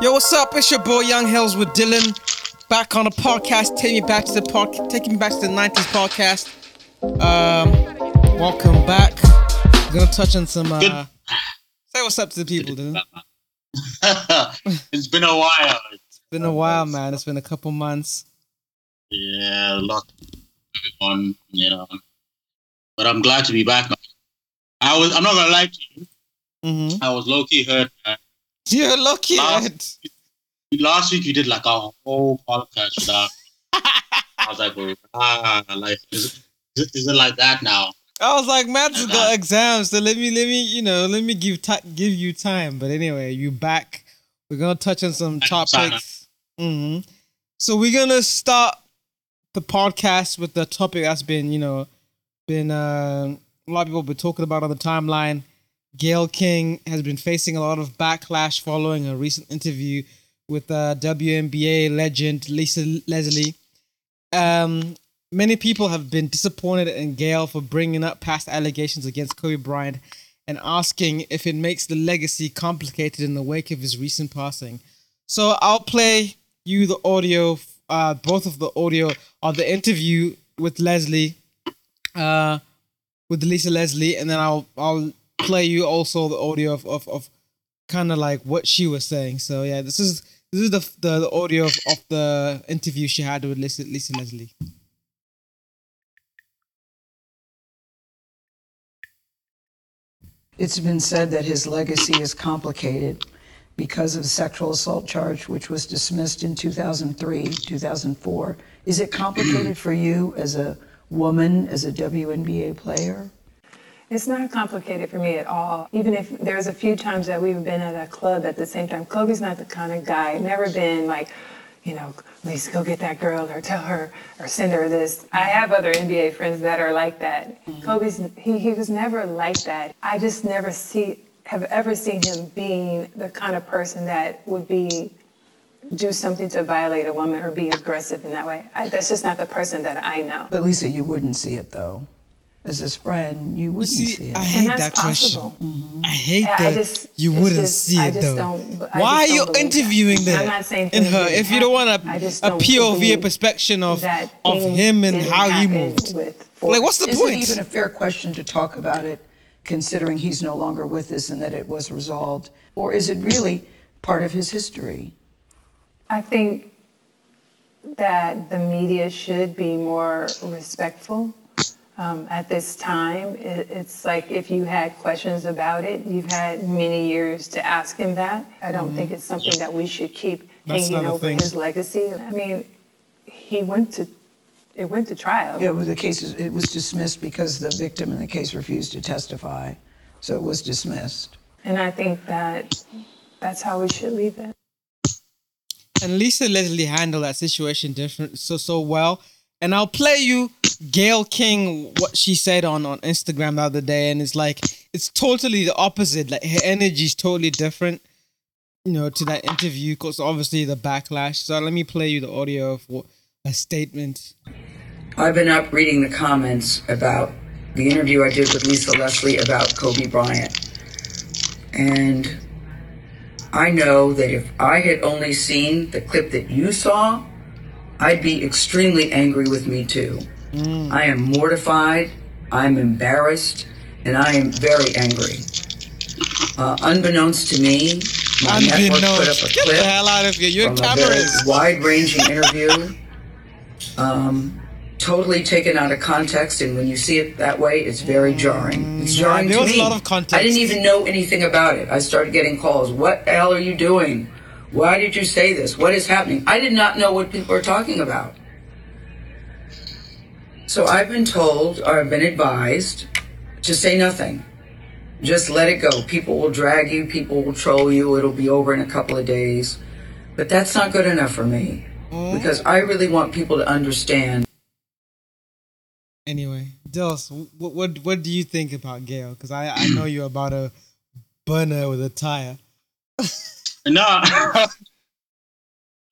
Yo, what's up? It's your boy Young Hills with Dylan. Back on the podcast, taking me back to the pod, taking me back to the '90s podcast. Um, welcome back. We're gonna touch on some. Uh, say what's up to the people, Dylan. it's been a while. It's been a while, man. It's been a couple months. Yeah, a lot going on, you know. But I'm glad to be back. I was. I'm not gonna lie to you. Mm-hmm. I was low key hurt. Man. You're lucky. Last- Last week you did like a whole podcast without. I was like, bro, ah, like is it, is it like that now? I was like, Matt's Uh-huh. got exams, so let me, let me, you know, let me give ti give you time. But anyway, you back. We're gonna touch on some Thank you, Sana. topics. hmm So we're gonna start the podcast with the topic that's been, you know, been uh, a lot of people been talking about on the timeline. Gayle King has been facing a lot of backlash following a recent interview with uh, WNBA legend Lisa Leslie. Um, many people have been disappointed in Gayle for bringing up past allegations against Kobe Bryant and asking if it makes the legacy complicated in the wake of his recent passing. So I'll play you the audio, uh, both of the audio of the interview with Leslie, uh, with Lisa Leslie, and then I'll I'll play you also the audio of of, of kind of like what she was saying. So yeah, this is this is the the, the audio of, of the interview she had with Lisa, Lisa Leslie. It's been said that his legacy is complicated because of the sexual assault charge, which was dismissed in 2003, 2004. Is it complicated for you as a woman, as a WNBA player? It's not complicated for me at all. Even if there's a few times that we've been at a club at the same time. Kobe's not the kind of guy, never been like, you know, Lisa, go get that girl or tell her or send her this. I have other NBA friends that are like that. Mm-hmm. Kobe's, he, he was never like that. I just never see, have ever seen him being the kind of person that would be, do something to violate a woman or be aggressive in that way. I, that's just not the person that I know. But Lisa, you wouldn't see it though. As his friend, you You wouldn't see, see it. I hate that's that question. possible. Mm-hmm. I hate I- I that just- you wouldn't just- see it though. Why are you don't that. interviewing that I'm not saying in her? didn't If you don't want happen. I a, just a POV, a perspective of of him and how he moved. with Like, what's the Is point? it even a fair question to talk about it, considering he's no longer with us and that it was resolved? Or is it really part of his history? I think that the media should be more respectful um, at this time. It, it's like if you had questions about it, you've had many years to ask him that. I don't think it's something that we should keep That's hanging another over thing. his legacy. I mean, he went to it went to trial. Yeah, well, the case, is- it was dismissed because the victim in the case refused to testify. So it was dismissed. And I think that that's how we should leave it. And Lisa Leslie handled that situation different so so well. And I'll play you Gayle King what she said on on Instagram the other day, and it's like it's totally the opposite. Like her energy is totally different, you know, to that interview because obviously the backlash. So let me play you the audio of a statement. I've been up reading the comments about the interview I did with Lisa Leslie about Kobe Bryant. And I know that if I had only seen the clip that you saw, I'd be extremely angry with me too. I am mortified, I'm embarrassed, and I am very angry. Uh, unbeknownst to me, my network put up a Get the clip hell out of here! From a very wide-ranging interview, um, totally taken out of context, and when you see it that way, it's very jarring. It's jarring there to was a me. lot of context. I didn't even know anything about it. I started getting calls. What the hell are you doing? Why did you say this? What is happening? I did not know what people are talking about. So I've been told, or I've been advised, to say nothing. Just let it go. People will drag you, people will troll you, it'll be over in a couple of days. But that's not good enough for me. Because I really want people to understand Anyway, Dels, what what what do you think about Gayle? Because I I know you're about a burner with a tire. No.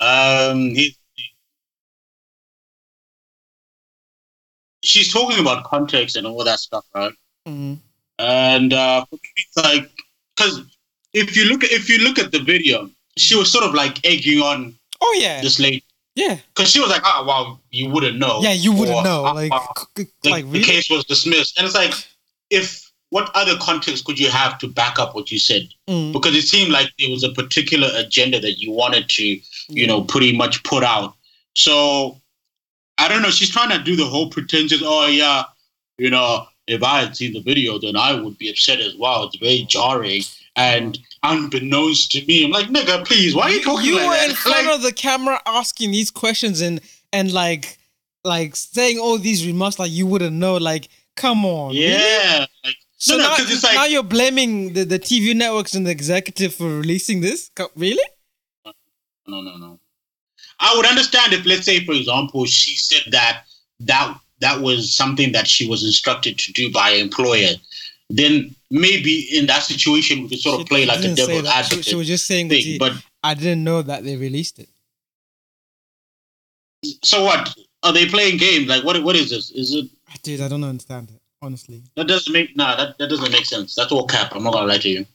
um, he, she's talking about context and all that stuff, right? Mm-hmm. And uh, it's like, because if you look at if you look at the video, she was sort of like egging on Oh yeah, this lady yeah, because she was like, "Ah, well, you wouldn't know." yeah. You wouldn't Or, know. "Ah, Like, c- the, like the case was dismissed, and it's like, if what other context could you have to back up what you said? Mm, Because it seemed like there was a particular agenda that you wanted to, you know, pretty much put out. So I don't know. She's trying to do the whole pretentious. Oh yeah, you know, if I had seen the video, then I would be upset as well. It's very jarring and unbeknownst to me. I'm like, nigga, please, why are you talking you like were that? in front Like, of the camera asking these questions and and like like saying all these remarks like you wouldn't know. Like, come on. yeah, like, So no, no, now, it's like now you're blaming the, the TV networks and the executive for releasing this? Really? no, no, no. I would understand if, let's say, for example, she said that that that was something that she was instructed to do by an employer. Then maybe in that situation we could sort of play like a say devil's. She, advocate she was just saying thing. she, But I didn't know that they released it. so what? Are they playing games? Like what? What is this? Is it Dude, I don't understand it, honestly. that doesn't make nah that, that doesn't make sense. That's all cap. I'm not gonna lie to you.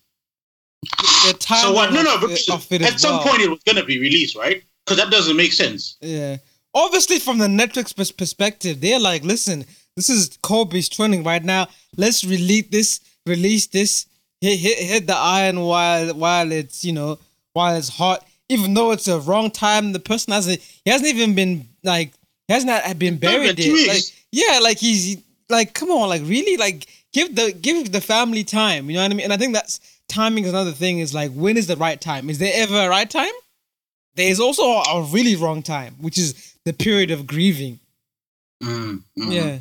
The time So what? No, no. of, of at as some point it was gonna be released, right? Because that doesn't make sense. Yeah. Obviously, from the Netflix pers- perspective, they're like, listen, this is Kobe's trending right now. Let's release this, release this, hit, hit, hit the iron while while it's you know while it's hot. Even though it's a wrong time, the person hasn't he hasn't even been like he hasn't had- been been buried yet. Like, yeah, like he's like, come on, like really, like give the give the family time. You know what I mean? And I think that's timing is another thing. Is like when is the right time? Is there ever a right time? There is also a, really wrong time, which is the period of grieving. Mm, mm. Yeah.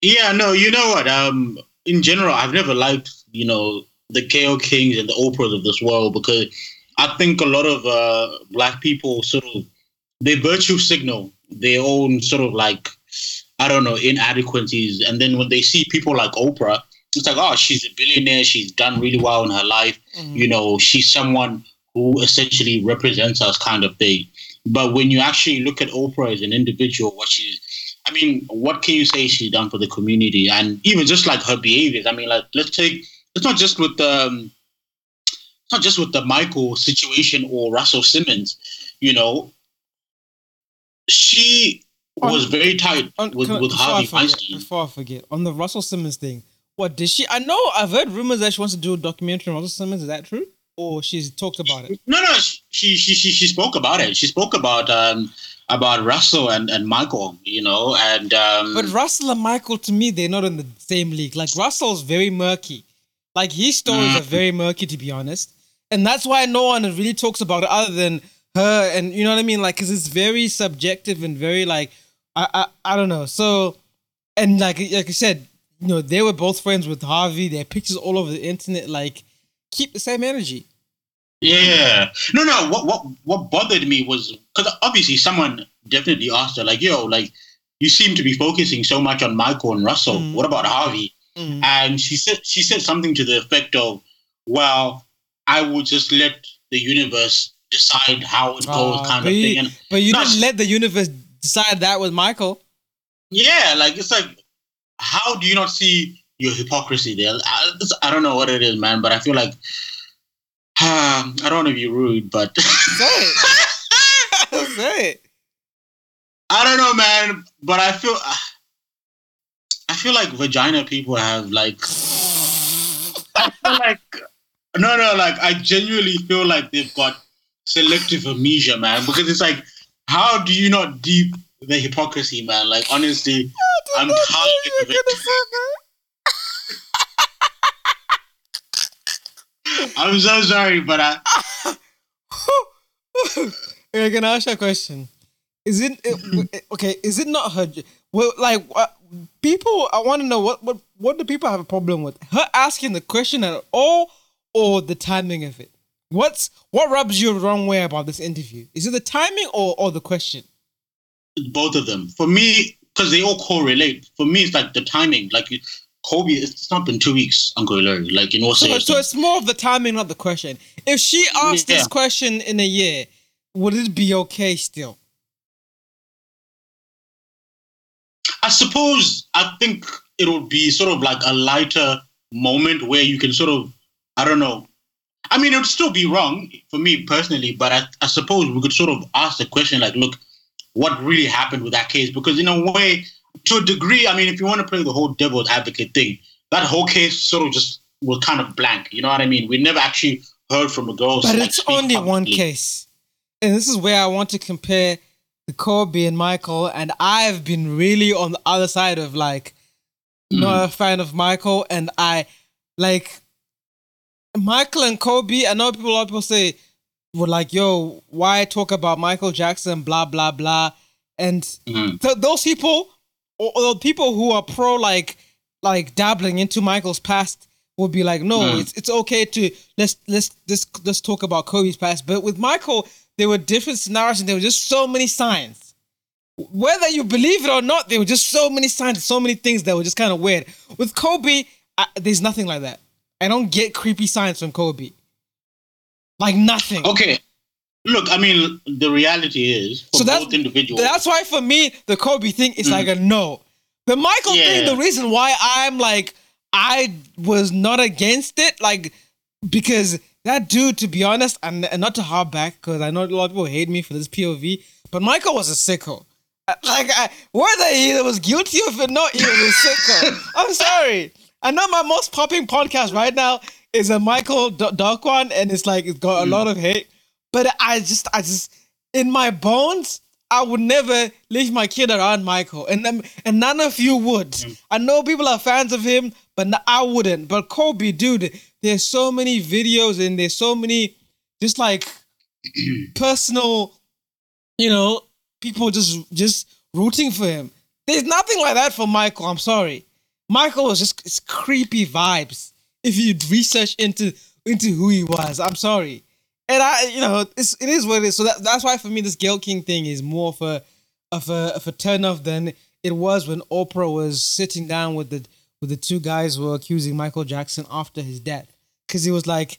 Yeah, no, you know what? Um, in general, I've never liked you know the KO Kings and the Oprahs of this world because I think a lot of uh, black people sort of they virtue signal their own sort of like I don't know inadequacies, and then when they see people like Oprah, it's like, oh, she's a billionaire, she's done really well in her life, you know, she's someone who essentially represents us, kind of thing. But when you actually look at Oprah as an individual, what she's I mean, what can you say she's done for the community, and even just like her behaviors? I mean, like let's take it's not just with the um, not just with the Michael situation or Russell Simmons. You know, she was very tight On- with, with Harvey forget- Weinstein. Before I forget, on the Russell Simmons thing, what did she? I know I've heard rumors that she wants to do a documentary on Russell Simmons. Is that true? Or she's talked about it? No, no, she she she she spoke about it. She spoke about um about Russell and and Michael. You know, and um, But Russell and Michael, to me, they're not in the same league. Like Russell's very murky. Like his stories Mm. are very murky, to be honest, and that's why no one really talks about it other than her. And you know what I mean? Like, because it's very subjective and very like, I, I I don't know. So, and like like I said, you know, they were both friends with Harvey. Their pictures all over the internet. Like, keep the same energy. Yeah. No, no. What what what bothered me was because obviously someone definitely asked her, like, "Yo, like, you seem to be focusing so much on Michael and Russell. Mm. What about Harvey?" Mm. And she said she said something to the effect of, "Well, I will just let the universe decide how it goes," Ah, kind of you- thing. And But you No, didn't let the universe decide that with Michael. yeah, like it's like, how do you not see your hypocrisy there? I, I don't know what it is, man, but I feel like. I don't want to be rude, but Say it. Say it. I don't know, man, but I feel I feel like vagina people have like I feel like no, no, like I genuinely feel like they've got selective amnesia, man, because it's like, how do you not deep the hypocrisy, man? Like honestly, I'm tired of it. I'm so sorry, but I Okay, can I ask you a question? Is it it- okay? Is it not her? Well, like what people, I want to know what what what do people have a problem with her asking the question at all, or the timing of it? What's what rubs you the wrong way about this interview? Is it the timing or or the question? both of them. For me, because they all correlate. For me, it's like the timing. Like you- Kobe, it's not been two weeks, Uncle Larry. Like in all So, seriousness. so it's more of the timing, not the question. If she asked this question in a year, would it be okay still? I suppose I think it would be sort of like a lighter moment where you can sort of, I don't know. I mean, it would still be wrong for me personally, but I, I suppose we could sort of ask the question like, look, what really happened with that case? Because in a way, to a degree, I mean, if you want to play the whole devil's advocate thing, that whole case sort of just was kind of blank. You know what I mean? We never actually heard from the girls. But it's only one case. And this is where I want to compare the Kobe and Michael. And I've been really on the other side of like, not a fan of Michael. And I like Michael and Kobe. I know people, a lot of people say, were like, yo, why talk about Michael Jackson, blah, blah, blah. And Mhm. th- those people, or, people who are pro like, like dabbling into Michael's past will be like, no, Mm. it's it's okay to let's let's let's let's talk about Kobe's past. But with Michael, there were different scenarios and there were just so many signs. Whether you believe it or not, there were just so many signs, so many things that were just kind of weird. With Kobe, I, there's nothing like that. I don't get creepy signs from Kobe. Like nothing. Okay. Look, I mean, the reality is for So that's both individuals. That's why for me, the Kobe thing is like a no. The Michael thing, the reason why I'm like, I was not against it, like, because that dude, to be honest, and, and not to harp back, because I know a lot of people hate me for this POV, but Michael was a sicko. Uh, Like, I, whether he was guilty of it or not, he was a sicko. I'm sorry. I know my most popping podcast right now is a Michael D- Dark one, and it's like, it's got a lot of hate. But I just, I just, in my bones, I would never leave my kid around Michael, and um, and none of you would. I know people are fans of him, but I wouldn't. But Kobe, dude, there's so many videos and there's so many, just like personal, you know, people just just rooting for him. There's nothing like that for Michael. I'm sorry, Michael was just it's creepy vibes. If you research into into who he was, I'm sorry. And I, you know, it's, it is what it is. So that, that's why for me, this Gayle King thing is more of a, of a, of a turn off than it was when Oprah was sitting down with the, with the two guys who were accusing Michael Jackson after his death. Cause he was like,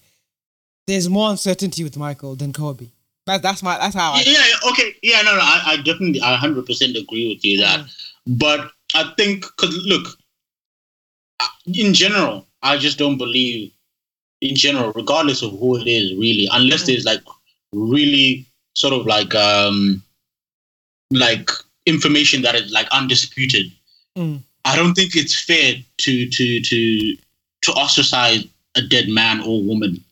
there's more uncertainty with Michael than Kobe. That, that's my, that's how I, yeah, yeah, okay. Yeah, no, no, I, I definitely, I 100% agree with you that. Mm. But I think, because look, in general, I just don't believe, in general, regardless of who it is, really, unless there's like really sort of like, um, like information that is like undisputed. Mm. I don't think it's fair to to to to ostracize a dead man or woman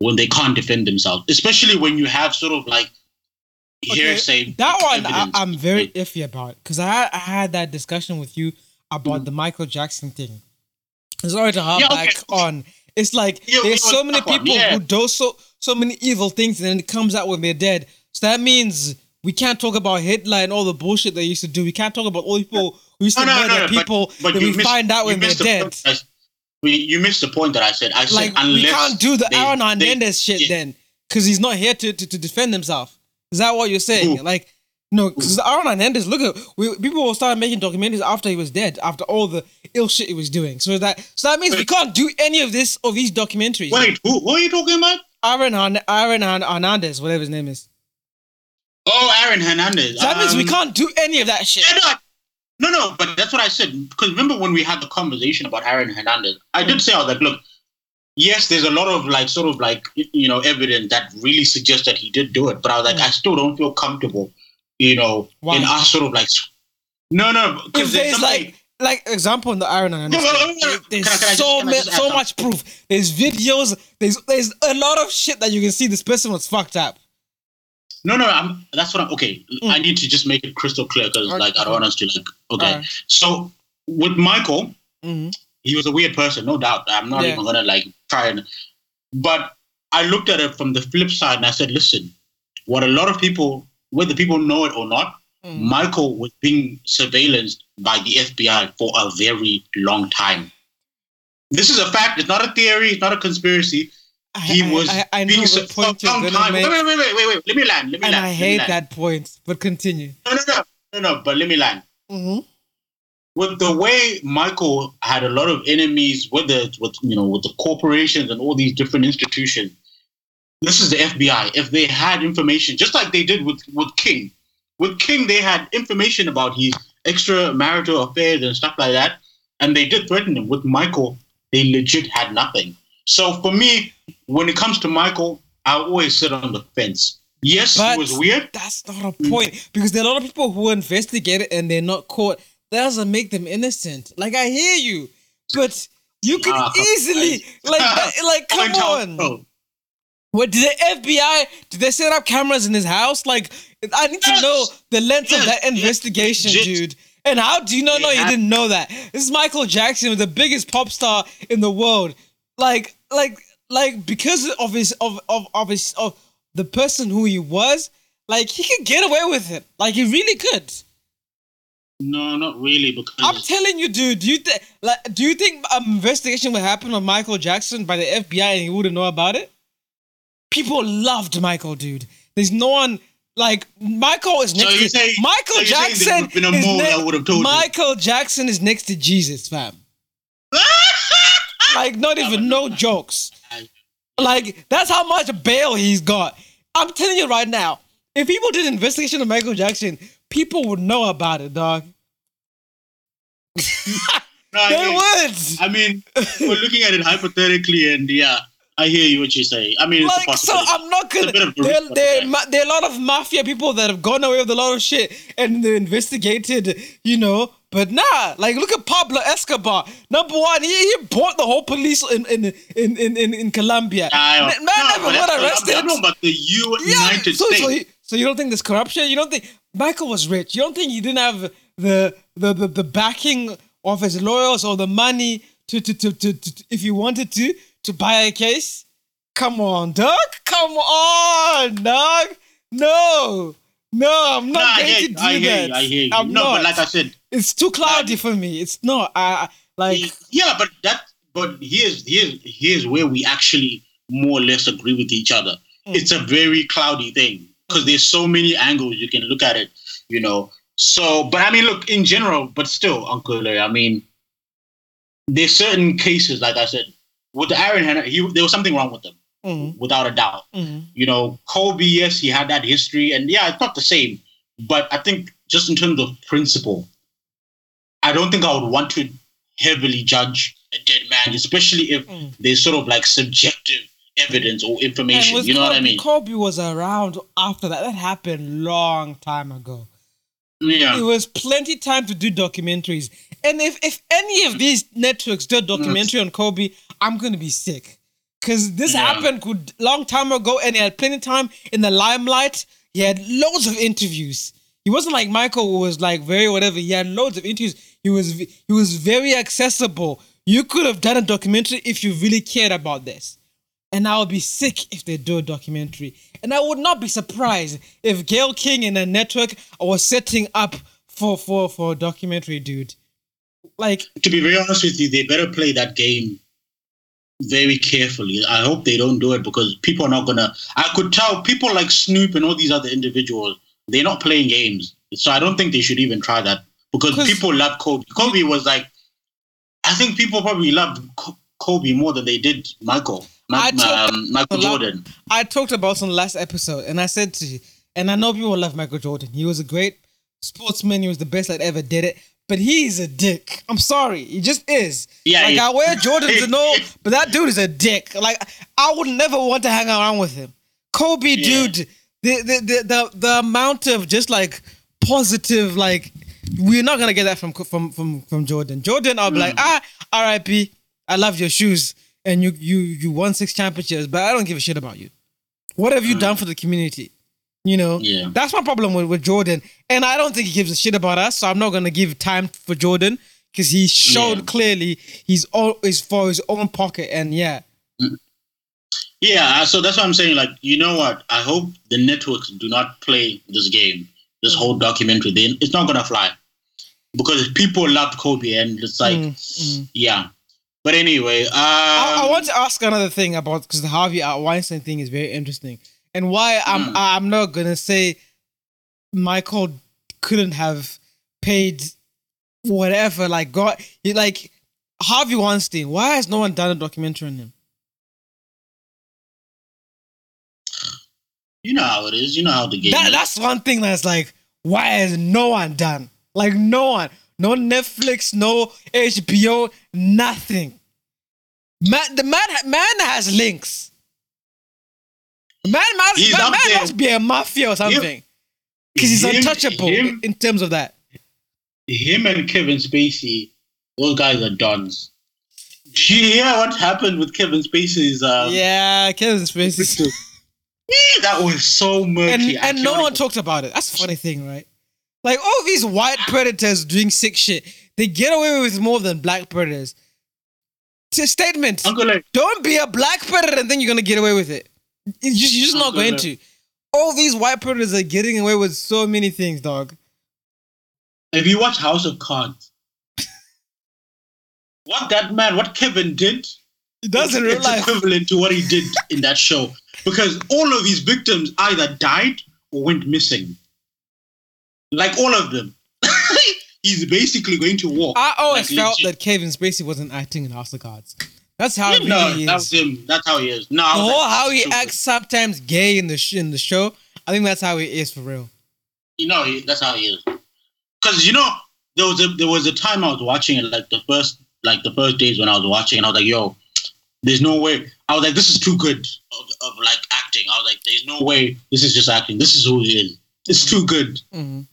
when they can't defend themselves, especially when you have sort of like Okay, hearsay. That one I. I'm very iffy about because I had, I had that discussion with you about Mm. the Michael Jackson thing. Sorry to harp Yeah, okay, back on. It's like Yeah, there's so many people yeah. who do so so many evil things and then it comes out when they're dead. So that means we can't talk about Hitler and all the bullshit they used to do. We can't talk about all the people who used to No, no, murder no, people but that we missed- find out when they're the dead. we- You missed the point that I said. I said Like unless we can't do the they- Aaron they- Hernandez shit yeah. then because he's not here to, to, to defend himself. Is that what you're saying? Who? Like, no, because Aaron Hernandez, look at we, people will start making documentaries after he was dead, after all the ill shit he was doing. So that so that means we can't do any of this of these documentaries. Wait, who, who are you talking about? Aaron Aaron Hernandez, whatever his name is. Oh, Aaron Hernandez. So that means we Um, can't do any of that shit. no, no, no, but that's what I said. Because remember when we had the conversation about Aaron Hernandez, I did say I was like, look, yes, there's a lot of like sort of like you know evidence that really suggests that he did do it, but I was like, Hmm. I still don't feel comfortable, you know, Why? in us sort of like, no, no, because there's something. like like example in the Aaron Hernandez, No, no, no, no, no. there's Can I- can I so I ma- so something? much proof. There's videos. There's there's a lot of shit that you can see. This person was fucked up. No, no, I'm, that's what I'm. Okay, Mm. I need to just make it crystal clear because, Okay. like, I don't want us to like. Okay, Alright. so with Michael, hmm he was a weird person, no doubt. I'm not Yeah. even gonna like try and. But I looked at it from the flip side and I said, listen, what a lot of people, whether people know it or not, Mm. Michael was being surveillanced by the FBI for a very long time. This is a fact. It's not a theory. It's not a conspiracy. He was I, I, I being sur- for a long time. make, Wait, wait, wait, wait, wait, wait. Let me land. Let me and land. I hate land. that point. But continue. No, no, no, no, no. But let me land. Mm-hmm. With the way Michael had a lot of enemies, whether it's with you know with the corporations and all these different institutions, this is the FBI. If they had information, just like they did with with King, with King they had information about his extramarital affairs and stuff like that, and they did threaten him. With Michael, they legit had nothing. So for me, when it comes to Michael, I always sit on the fence. Yes, But it was weird. That's not a point because there are a lot of people who investigate it and they're not caught. That doesn't make them innocent. Like I hear you, but you could Ah, easily like like come on. What did the FBI? Did they set up cameras in his house? Like I need to know the length of that investigation, Legit. dude. And how do you not know you didn't know that? This is Michael Jackson, the biggest pop star in the world. Like, like, like because of his of of of his of the person who he was, like he could get away with it. Like he really could. No, not really, because I'm telling you, dude. Do you think like do you think an investigation would happen on Michael Jackson by the FBI and he wouldn't know about it? People loved Michael, dude. There's no one like Michael is next you're to saying- Michael so Jackson. been a is mole ne- that would've told you? Michael Jackson is next to Jesus, fam. Like not even no jokes. Like that's how much bail he's got. I'm telling you right now, if people did an investigation of Michael Jackson, people would know about it, dog. No, I They mean- would. I mean, we're looking at it hypothetically, and yeah, I hear you what you say. I mean, it's a like so i'm not gonna of there, there, ma- there are a lot of mafia people that have gone away with a lot of shit and they investigated you know but nah like look at pablo escobar. Number one he, he bought the whole police in in in in, in, in colombia. Man, no, never got arrested. I'm talking about the United so, States. so, he- so you don't think there's corruption? You don't think michael was rich. You don't think he didn't have the the the, the backing of his lawyers or the money to to, to, to, to if he wanted to to buy a case Come on, Doug. Come on, Doug. No, no, I'm not Nah, going hear to do I hear that. you. I hear you. I'm no, not. but like I said, it's too cloudy for me. It's not. I I- like. yeah, but that, but here's here's here's where we actually more or less agree with each other. Mm. It's a very cloudy thing because there's so many angles you can look at it. You know. So, but I mean, look in general, but still, Uncle Larry. I mean, there's certain cases, like I said, with the Aaron Henry, he there was something wrong with them, mhm, without a doubt. mhm. you know, Kobe, yes, he had that history, and yeah, it's not the same. But I think just in terms of principle, I don't think I would want to heavily judge a dead man, especially if Mm. there's sort of like subjective evidence or information. You know what I mean? Kobe was around after that. That happened long time ago. Yeah. It was plenty time to do documentaries. And if if any of these networks do a documentary on Kobe, I'm gonna be sick. Cause this Yeah. happened good long time ago and he had plenty of time in the limelight. He had loads of interviews. He wasn't like Michael who was like very whatever. He had loads of interviews. He was he was very accessible. You could have done a documentary if you really cared about this. And I would be sick if they do a documentary. And I would not be surprised if Gayle King and a network was setting up for for for a documentary, dude. Like to be very honest with you, they better play that game very carefully. I hope they don't do it because people are not gonna. I could tell people like Snoop and all these other individuals, they're not playing games. So I don't think they should even try that because people love Kobe. Kobe was like, I think people probably loved Kobe more than they did Michael. I Mi- um, Michael Jordan. I talked about on last episode, and I said to you, and I know people love Michael Jordan. He was a great sportsman. He was the best that ever did it. But he's a dick. I'm sorry, he just is. Yeah, like he- I wear Jordans and all, but that dude is a dick. Like I would never want to hang around with him. Kobe, Yeah. dude, the, the the the the amount of just like positive, like we're not gonna get that from from from from Jordan. Jordan, I'll be like, Hmm. ah, R.I.P. I love your shoes, and you you you won six championships, but I don't give a shit about you. What have you done for the community? You know. Yeah. that's my problem with, with Jordan. And I don't think he gives a shit about us, so I'm not gonna give time for Jordan because he showed Yeah. clearly he's all is for his own pocket. And yeah, Yeah, so that's what I'm saying. Like, you know what? I hope the networks do not play this game, this whole documentary. Then it's not gonna fly because people loved Kobe, and it's like, Mm, mm. yeah. But anyway, um, I, I want to ask another thing about because the Harvey Weinstein thing is very interesting, and why I'm Mm. I'm not gonna say Michael couldn't have paid whatever like God he- like Harvey Weinstein. Why has no one done a documentary on him? you know how it is. You know how the game. That, that's one thing that's like, why has no one done? Like no one, no Netflix, no HBO, nothing. Man, the man, man has links. Man, man, He's man, man there. must be a mafia or something. Because he's Him- untouchable him- in terms of that. him and Kevin Spacey, those guys are dons. Did you hear what happened with Kevin Spacey's? Um, yeah, Kevin Spacey. That was so murky. and and no one talked about it. That's the funny thing, right? Like all these white predators doing sick shit, they get away with more than black predators. It's a statement. Uncle Don't be a black predator and then you're gonna get away with it. It's just, you're just not going Ed. to. All these white predators are getting away with so many things, dog. if you watch House of Cards, what that man, what Kevin did, He does in real it's equivalent to what he did in that show. Because all of his victims either died or went missing. Like all of them. He's basically going to walk. I always Like, felt legit. that Kevin Spacey wasn't acting in House of Cards. That's how it no, really that's him. That's how he is. No, The whole like, how he stupid. acts sometimes gay in the sh- in the show. I think that's how he is for real. You know, he, that's how he is. Because you know, there was a there was a time I was watching it, like the first like the first days when I was watching, and I was like, "Yo, there's no way." I was like, "This is too good of, of like acting." I was like, "There's no way this is just acting. This is who he is. It's too good." Mhm.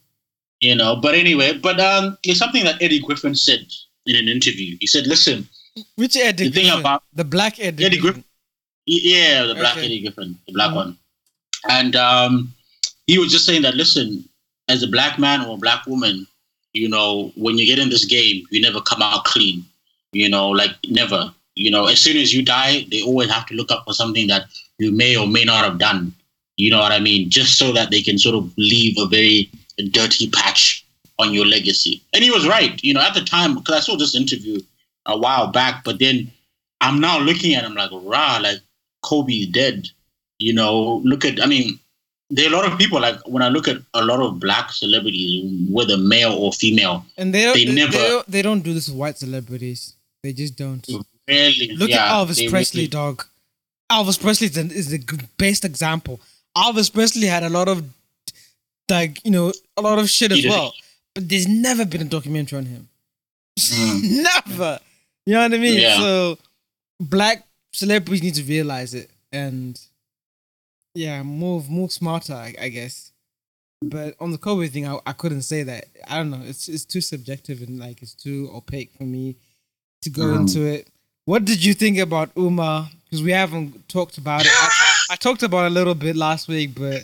You know. But anyway, but um, it's something that Eddie Griffin said in an interview. He said, "Listen, Which Eddie The thing Griffin? about- the black Eddie, Eddie Griffin. Yeah, the black Okay. Eddie Griffin, the black Mhm. one. And um, he was just saying that, listen, as a black man or a black woman, you know, when you get in this game, you never come out clean. You know, like never. You know, as soon as you die, they always have to look up for something that you may or may not have done. You know what I mean? Just so that they can sort of leave a very dirty patch on your legacy. And he was right. You know, at the time, because I saw this interview a while back, but then I'm now looking at him like, rah, like Kobe's dead. You know, look at, I mean, there are a lot of people, like when I look at a lot of black celebrities, whether male or female, And they They they, never- they don't they don't do this with white celebrities. They just don't. really. Look yeah, at Elvis Presley, really- dog. Elvis Presley is the, is the best example. Elvis Presley had a lot of like you know a lot of shit as well, but there's never been a documentary on him. Mm. never. You know what I mean? Yeah. So black celebrities need to realize it and yeah, move move smarter, I, I guess. But on the Kobe thing, I, I couldn't say that. I don't know. It's it's too subjective and like it's too opaque for me to go Mm. into it. What did you think about Umar? Because we haven't talked about it. I, I talked about it a little bit last week, but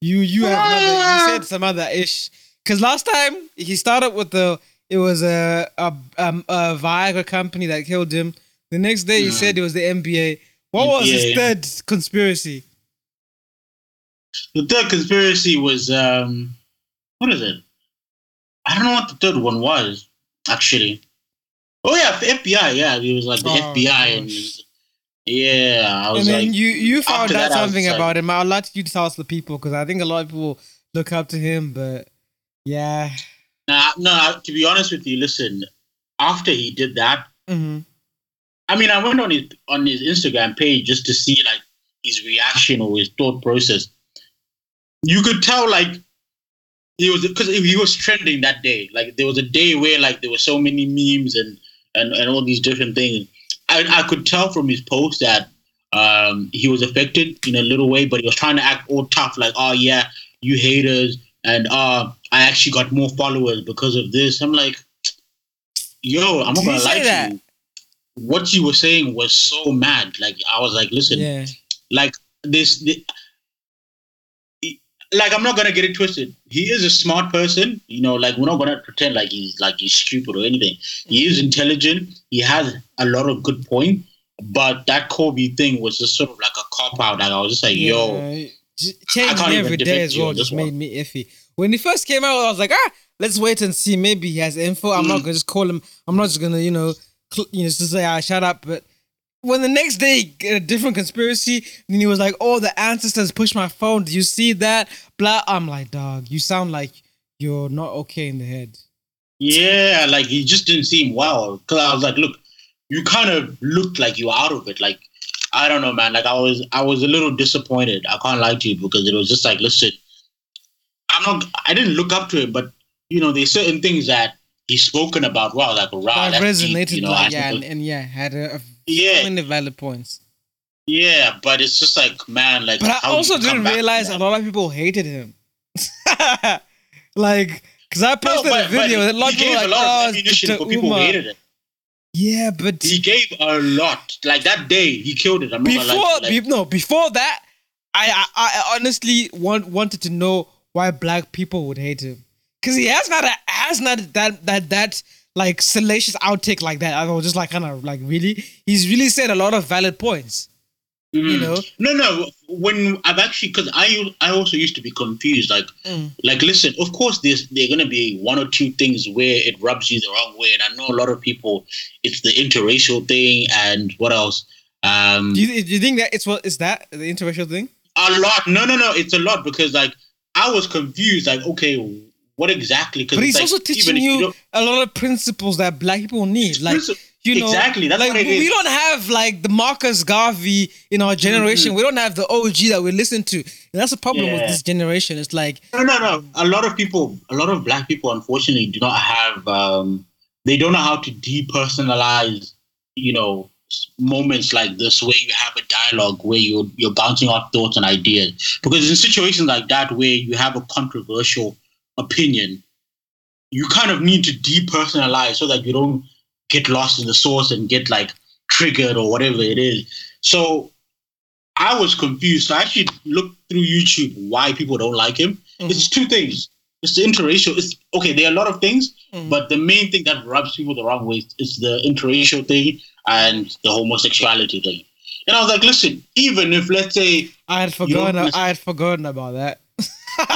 you you have another, you said some other ish. Because last time he started with the it was a a, um, a Viagra company that killed him. The next day he Mm. said it was the NBA. What was his third conspiracy? The third conspiracy was, um, what is it? I don't know what the third one was, actually. Oh, yeah, the FBI. Yeah, it was like the Oh, FBI. And, yeah, I And was then like, you you found out something like- about him. I'd like you to tell us the people because I think a lot of people look up to him. But yeah, nah, no, to be honest with you, listen, after he did that, hmm I mean, I went on his on his Instagram page just to see like his reaction or his thought process. You could tell like he was because he was trending that day. Like there was a day where like there were so many memes and and, and all these different things. I I could tell from his post that um he was affected in a little way, but he was trying to act all tough, like oh yeah, you haters, and uh I actually got more followers because of this. I'm like, yo, I'm not gonna lie to you what you were saying was so mad. Like I was like, listen, yeah, like this, the like I'm not gonna get it twisted. He is a smart person, you know. Like we're not gonna pretend like he's like he's stupid or anything. He is intelligent. He has a lot of good point. But that Kobe thing was just sort of like a cop out. Like I was just like, yo, yeah. I changing every day as well just made me iffy. When he first came out, I was like, ah, let's wait and see. Maybe he has info. I'm not Mm. gonna just call him. I'm not just gonna you know cl- you know just say ah shut up. But when the next day a different conspiracy, then he was like, oh the ancestors pushed my phone. Do you see that? Blah. I'm like, dog, you sound like you're not okay in the head. Yeah, like he just didn't seem well. Cause I was like, look, you kind of looked like you were out of it. Like, I don't know, man. Like I was, I was a little disappointed. I can't lie to you because it was just like, listen, I'm not. I didn't look up to him, but you know, there's certain things that he's spoken about. Wow, like wow, I that's deep, resonated you know, like yeah, and, and yeah, had a, a Yeah. so many valid points. Yeah, but it's just like man, like. But I also didn't realize a lot of people hated him. like, because I No, posted but, a video, a lot of people gave were a like, "Oh, ammunition Dr. for people hated it. Yeah, but He gave a lot. Like that day, he killed it. I'm not gonna lie before, like, be- no, before that, I, I, I honestly want, wanted to know why black people would hate him, because he has not, a, has not that, that, that like salacious outtake like that. I was just like, kind of like, really, he's really said a lot of valid points. You Mm. know, No, no. When I've actually, because I I also used to be confused. Like, Mm. like listen. Of course, there's there are gonna be one or two things where it rubs you the wrong way, and I know a lot of people. It's the interracial thing, and what else? Um, do you, do you think that it's what is that the interracial thing? a lot. No, no, no. It's a lot because like I was confused. Like, okay, what exactly? Cause But he's like, also teaching even if you a lot of principles that black people need. Like Princi- you know, Exactly, that's like what it we is. don't have like the Marcus Garvey in our generation. Mm-hmm. We don't have the OG that we listen to, and that's the problem with this generation. It's like No, no, no. A lot of people, a lot of black people, unfortunately, do not have. Um, they don't know how to depersonalize. You know, moments like this where you have a dialogue where you're you're bouncing off thoughts and ideas. Because in situations like that where you have a controversial opinion, you kind of need to depersonalize so that you don't get lost in the source and get like triggered or whatever it is. So I was confused. So I actually looked through YouTube why people don't like him. It's two things. It's the interracial. It's okay. There are a lot of things, Mhm. but the main thing that rubs people the wrong way is the interracial thing and the homosexuality thing. And I was like, listen, even if let's say, I had You don't forgotten. I had forgotten about that.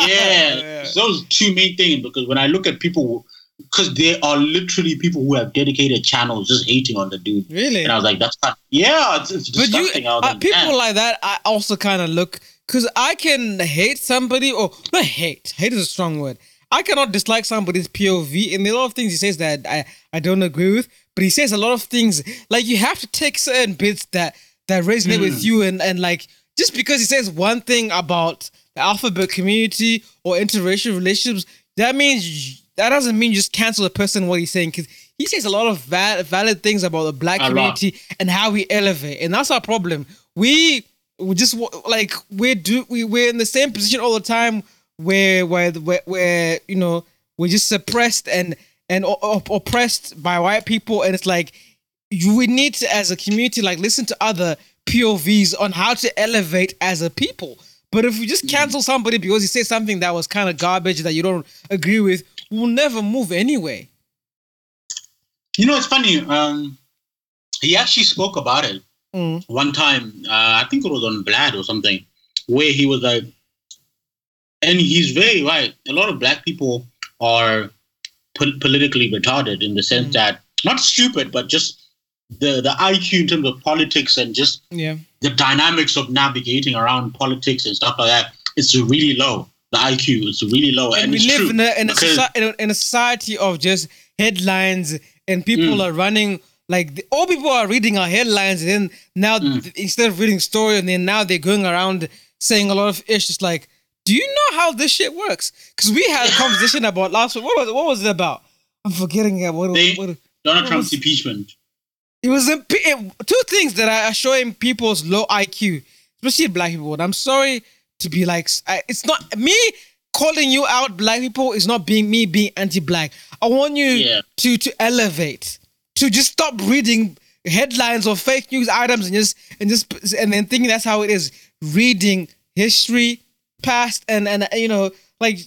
yeah, it's those two main things. Because when I look at people, because there are literally people who have dedicated channels just hating on the dude, Really? and I was like, that's not. Yeah, it's, it's But you, disgusting. Was uh, like, people "Man." like that, I also kind of look because I can hate somebody or not hate. Hate is a strong word. I cannot dislike somebody's POV, and there are a lot of things he says that I, I don't agree with. But he says a lot of things like you have to take certain bits that that resonate with you, and and like just because he says one thing about the alphabet community or interracial relationships, that means you- that doesn't mean you just cancel the person what he's saying because he says a lot of val- valid things about the black A lot. community and how we elevate, and that's our problem. We we just like we're do we we're in the same position all the time where where where, where you know we're just suppressed and and op- oppressed by white people, and it's like you we need to as a community like listen to other POVs on how to elevate as a people. But if we just cancel somebody because he said something that was kind of garbage that you don't agree with, we'll never move anyway. You know, it's funny. Um, he actually spoke about it Mm. one time. Uh, I think it was on Vlad or something, where he was like, and he's very right. A lot of black people are pol- politically retarded in the sense Mm. that not stupid, but just the the IQ in terms of politics and just Yeah. the dynamics of navigating around politics and stuff like that. It's really low. The IQ is really low, and, and we live in a in a, soci- in a society of just headlines and people Mm. are running like the, all people are reading our headlines and then now Mm. th- instead of reading story and then now they're going around saying a lot of ish just like do you know how this shit works because we had a conversation about last week what was it, what was it about i'm forgetting what, They- what, Donald what Trump's was- impeachment. It was imp- it, two things that are showing people's low IQ, especially black people. And I'm sorry to be like, I, it's not me calling you out, black people. Is not being me being anti-black. I want you Yeah. to to elevate, to just stop reading headlines or fake news items and just and just and then thinking that's how it is. Reading history, past, and and you know, like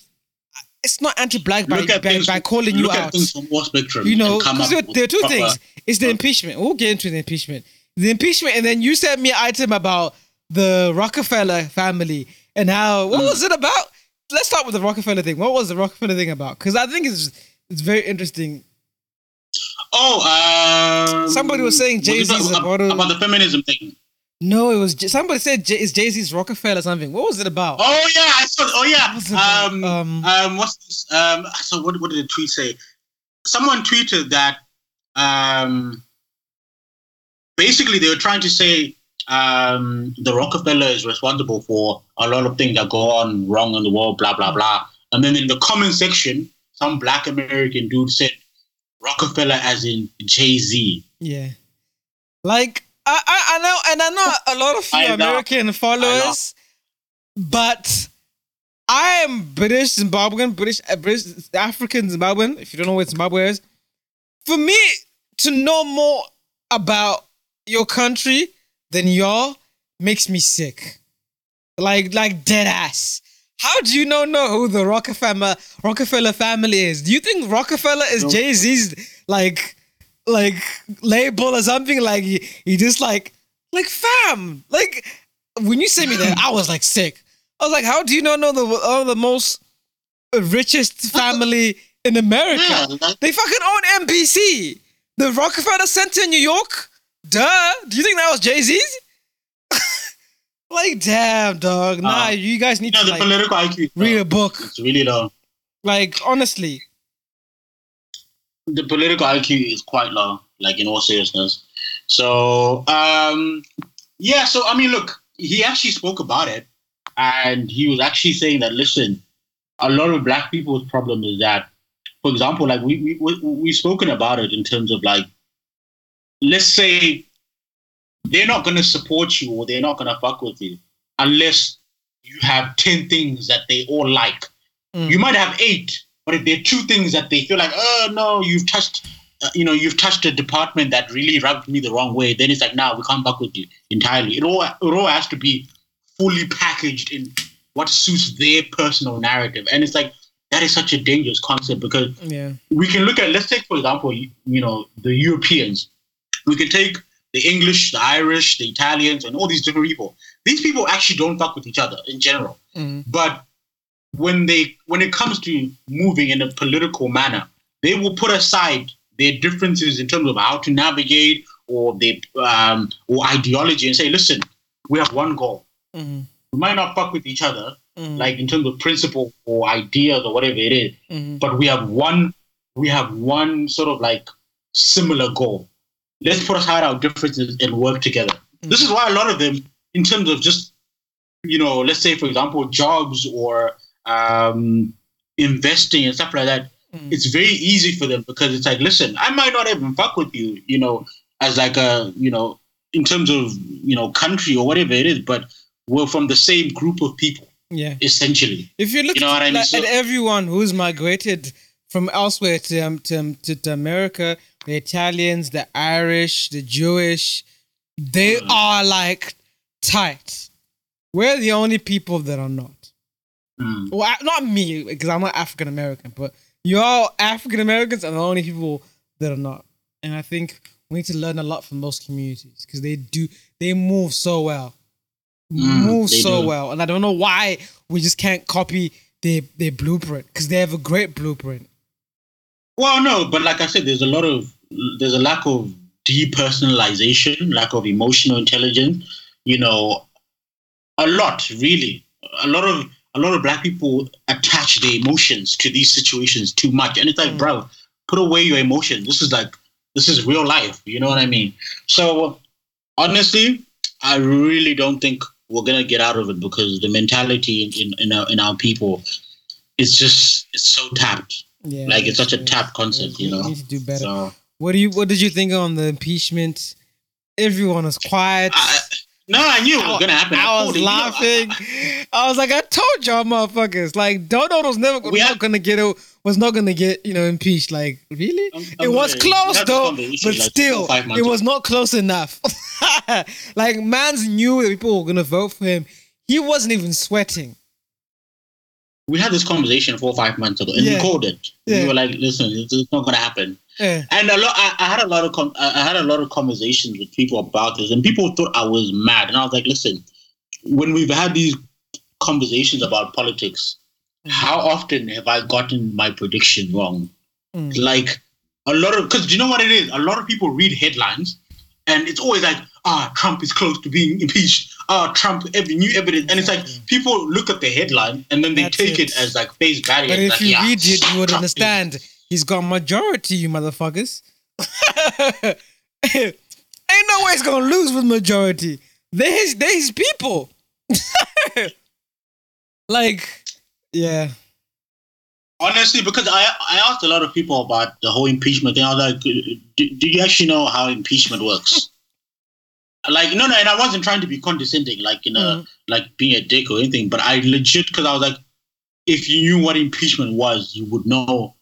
it's not anti-black by, by, things, by calling you out at things from more spectrum. you know, because there, there are two proper- things. It's the impeachment. We'll get into the impeachment. The impeachment, and then you sent me an item about the Rockefeller family and how. What Mm. was it about? Let's start with the Rockefeller thing. What was the Rockefeller thing about? Because I think it's it's very interesting. Oh, um, Somebody was saying Jay-Z's about, about about the feminism thing. No, it was J- somebody said J- it's Jay Z's Rockefeller or something. What was it about? Oh yeah, I saw. Oh yeah. What's it? Um, Um, um, what's this? Um, so what? What did the tweet say? Someone tweeted that. Um, basically, they were trying to say um, the Rockefeller is responsible for a lot of things that go on wrong in the world. Blah blah blah. And then in the comment section, some Black American dude said Rockefeller as in Jay Z. Yeah. Like I, I, I know, and I know a lot of you. American followers, but I am British Zimbabwean, British, uh, British African Zimbabwean. If you don't know what Zimbabwe is, for me to know more about your country than y'all makes me sick. Like, like dead ass. How do you not know who the Rockefeller Rockefeller family is? Do you think Rockefeller is. Jay Z's like like label or something? Like he, he just like like fam. Like when you sent me that, I was like sick. I was like, how do you not know the uh, the most richest family in America? Yeah, They fucking own NBC. The Rockefeller Center in New York? Duh. Do you think that was Jay Z's? like, damn, dog. Nah, Uh, you guys You need know, to the like, political IQ. read a book. It's really low. Like, honestly. The political IQ is quite low, like in all seriousness. So, um, yeah, so I mean, look, he actually spoke about it, and he was actually saying that, listen, a lot of black people's problem is that, for example, like we, we, we, we've spoken about it in terms of like, let's say they're not going to support you or they're not going to fuck with you unless you have 10 things that they all like. Mm. You might have eight, but if there are two things that they feel like, oh no, you've touched, uh, you know, you've touched a department that really rubbed me the wrong way, then it's like, nah, we can't fuck with you entirely. It all, it all has to be fully packaged in what suits their personal narrative. And it's like, that is such a dangerous concept because Yeah. we can look at let's take for example you, you know the europeans we can take the english the irish the italians and all these different people these people actually don't fuck with each other in general Mm. but when they when it comes to moving in a political manner they will put aside their differences in terms of how to navigate or their um, or ideology and say listen we have one goal Mhm. we might not fuck with each other Mhm. like in terms of principle or ideas or whatever it is Mhm. but we have one we have one sort of like similar goal let's put aside our differences and work together this is why a lot of them in terms of just you know let's say for example jobs or um investing and stuff like that Mm. it's very easy for them because it's like listen i might not even fuck with you you know as like a you know in terms of you know country or whatever it is but we're from the same group of people Yeah. essentially If you look You know what I mean? like, So- at everyone who's migrated from elsewhere to, um, to, um, to, to America, the Italians, the Irish, the Jewish, they are like tight. We're the only people that are not. Mm. Well, not me, because I'm not African American, but y'all African Americans are the only people that are not. And I think we need to learn a lot from those communities because they do, they move so well. Mm, move so do. well. And I don't know why we just can't copy their, their blueprint because they have a great blueprint. Well, no, but like I said, there's a lot of there's a lack of depersonalization, lack of emotional intelligence. You know, a lot really. A lot of a lot of black people attach their emotions to these situations too much, and it's like, Mm. bro, put away your emotions. This is like this is real life. You know what I mean? So honestly, I really don't think we're gonna get out of it because the mentality in in, in, our, in our people is just it's so tapped. Yeah, Like, it's such a tapped tap concept, you know? need to do better. So What do you? What did you think on the impeachment? Everyone was quiet. I, no, I knew it was gonna happen. I was told you, you know, I- laughing. I was like, I told y'all, motherfuckers. Like, Dodo was never not had- gonna get it. Was not gonna get you know impeached. Like, really? I'm- it I'm was sorry. Close though, but like, still, four, five months it was not close enough. like, man's knew that people were gonna vote for him. He wasn't even sweating. we had this conversation four or five months ago, and Yeah. we called it. Yeah. We were like, "Listen, it's, it's not gonna happen." Yeah. And a lot, I, I had a lot of, com- I had a lot of conversations with people about this, and people thought I was mad. And I was like, "Listen, when we've had these conversations about politics, Mm-hmm. how often have I gotten my prediction wrong?" Mm. like a lot of because do you know what it is? A lot of people read headlines, and it's always like, ah, Trump is close to being impeached. Ah, Trump every new evidence, and it's like people look at the headline and then they That's take it. it. as like face value. But if like, you yeah, read it, you would Trump is- understand. He's got majority, you motherfuckers. Ain't no way he's gonna lose with majority. They're his, they're his people. like, yeah. Honestly, because I I asked a lot of people about the whole impeachment thing. I was like, do, do you actually know how impeachment works? like no, no, and I wasn't trying to be condescending, like you know, Mm. like being a dick or anything. But I legit because I was like, if you knew what impeachment was, you would know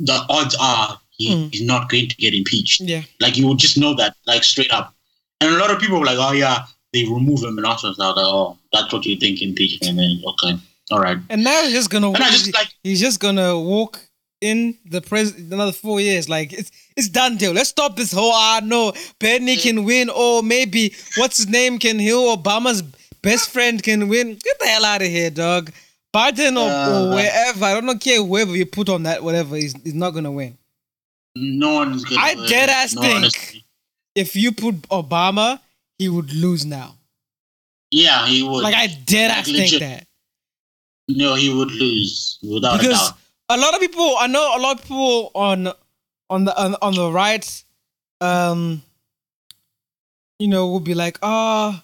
the odds are he, Mm. he's not going to get impeached. Yeah. Like you would just know that, like straight up. And a lot of people were like, oh yeah, they remove him and also I was like, oh, that's what you think impeachment. And then okay, all right. And now he's just gonna And I just like he's just gonna walk in the pres another four years. Like it's it's done deal. Let's stop this whole ah no Bernie can win or maybe what's his name can heal Obama's best friend can win. Get the hell out of here, dog. Biden or, or Uh, wherever. I don't care whoever you put on that whatever. He's, he's not gonna win. no one's gonna. I win. dead ass No, think- honestly. If you put Obama, he would lose now. Yeah, he would. Like I dead Like, ass think that. no, he would lose without a because doubt. a lot of people I know a lot of people on on the on, on the right um you know will be like ah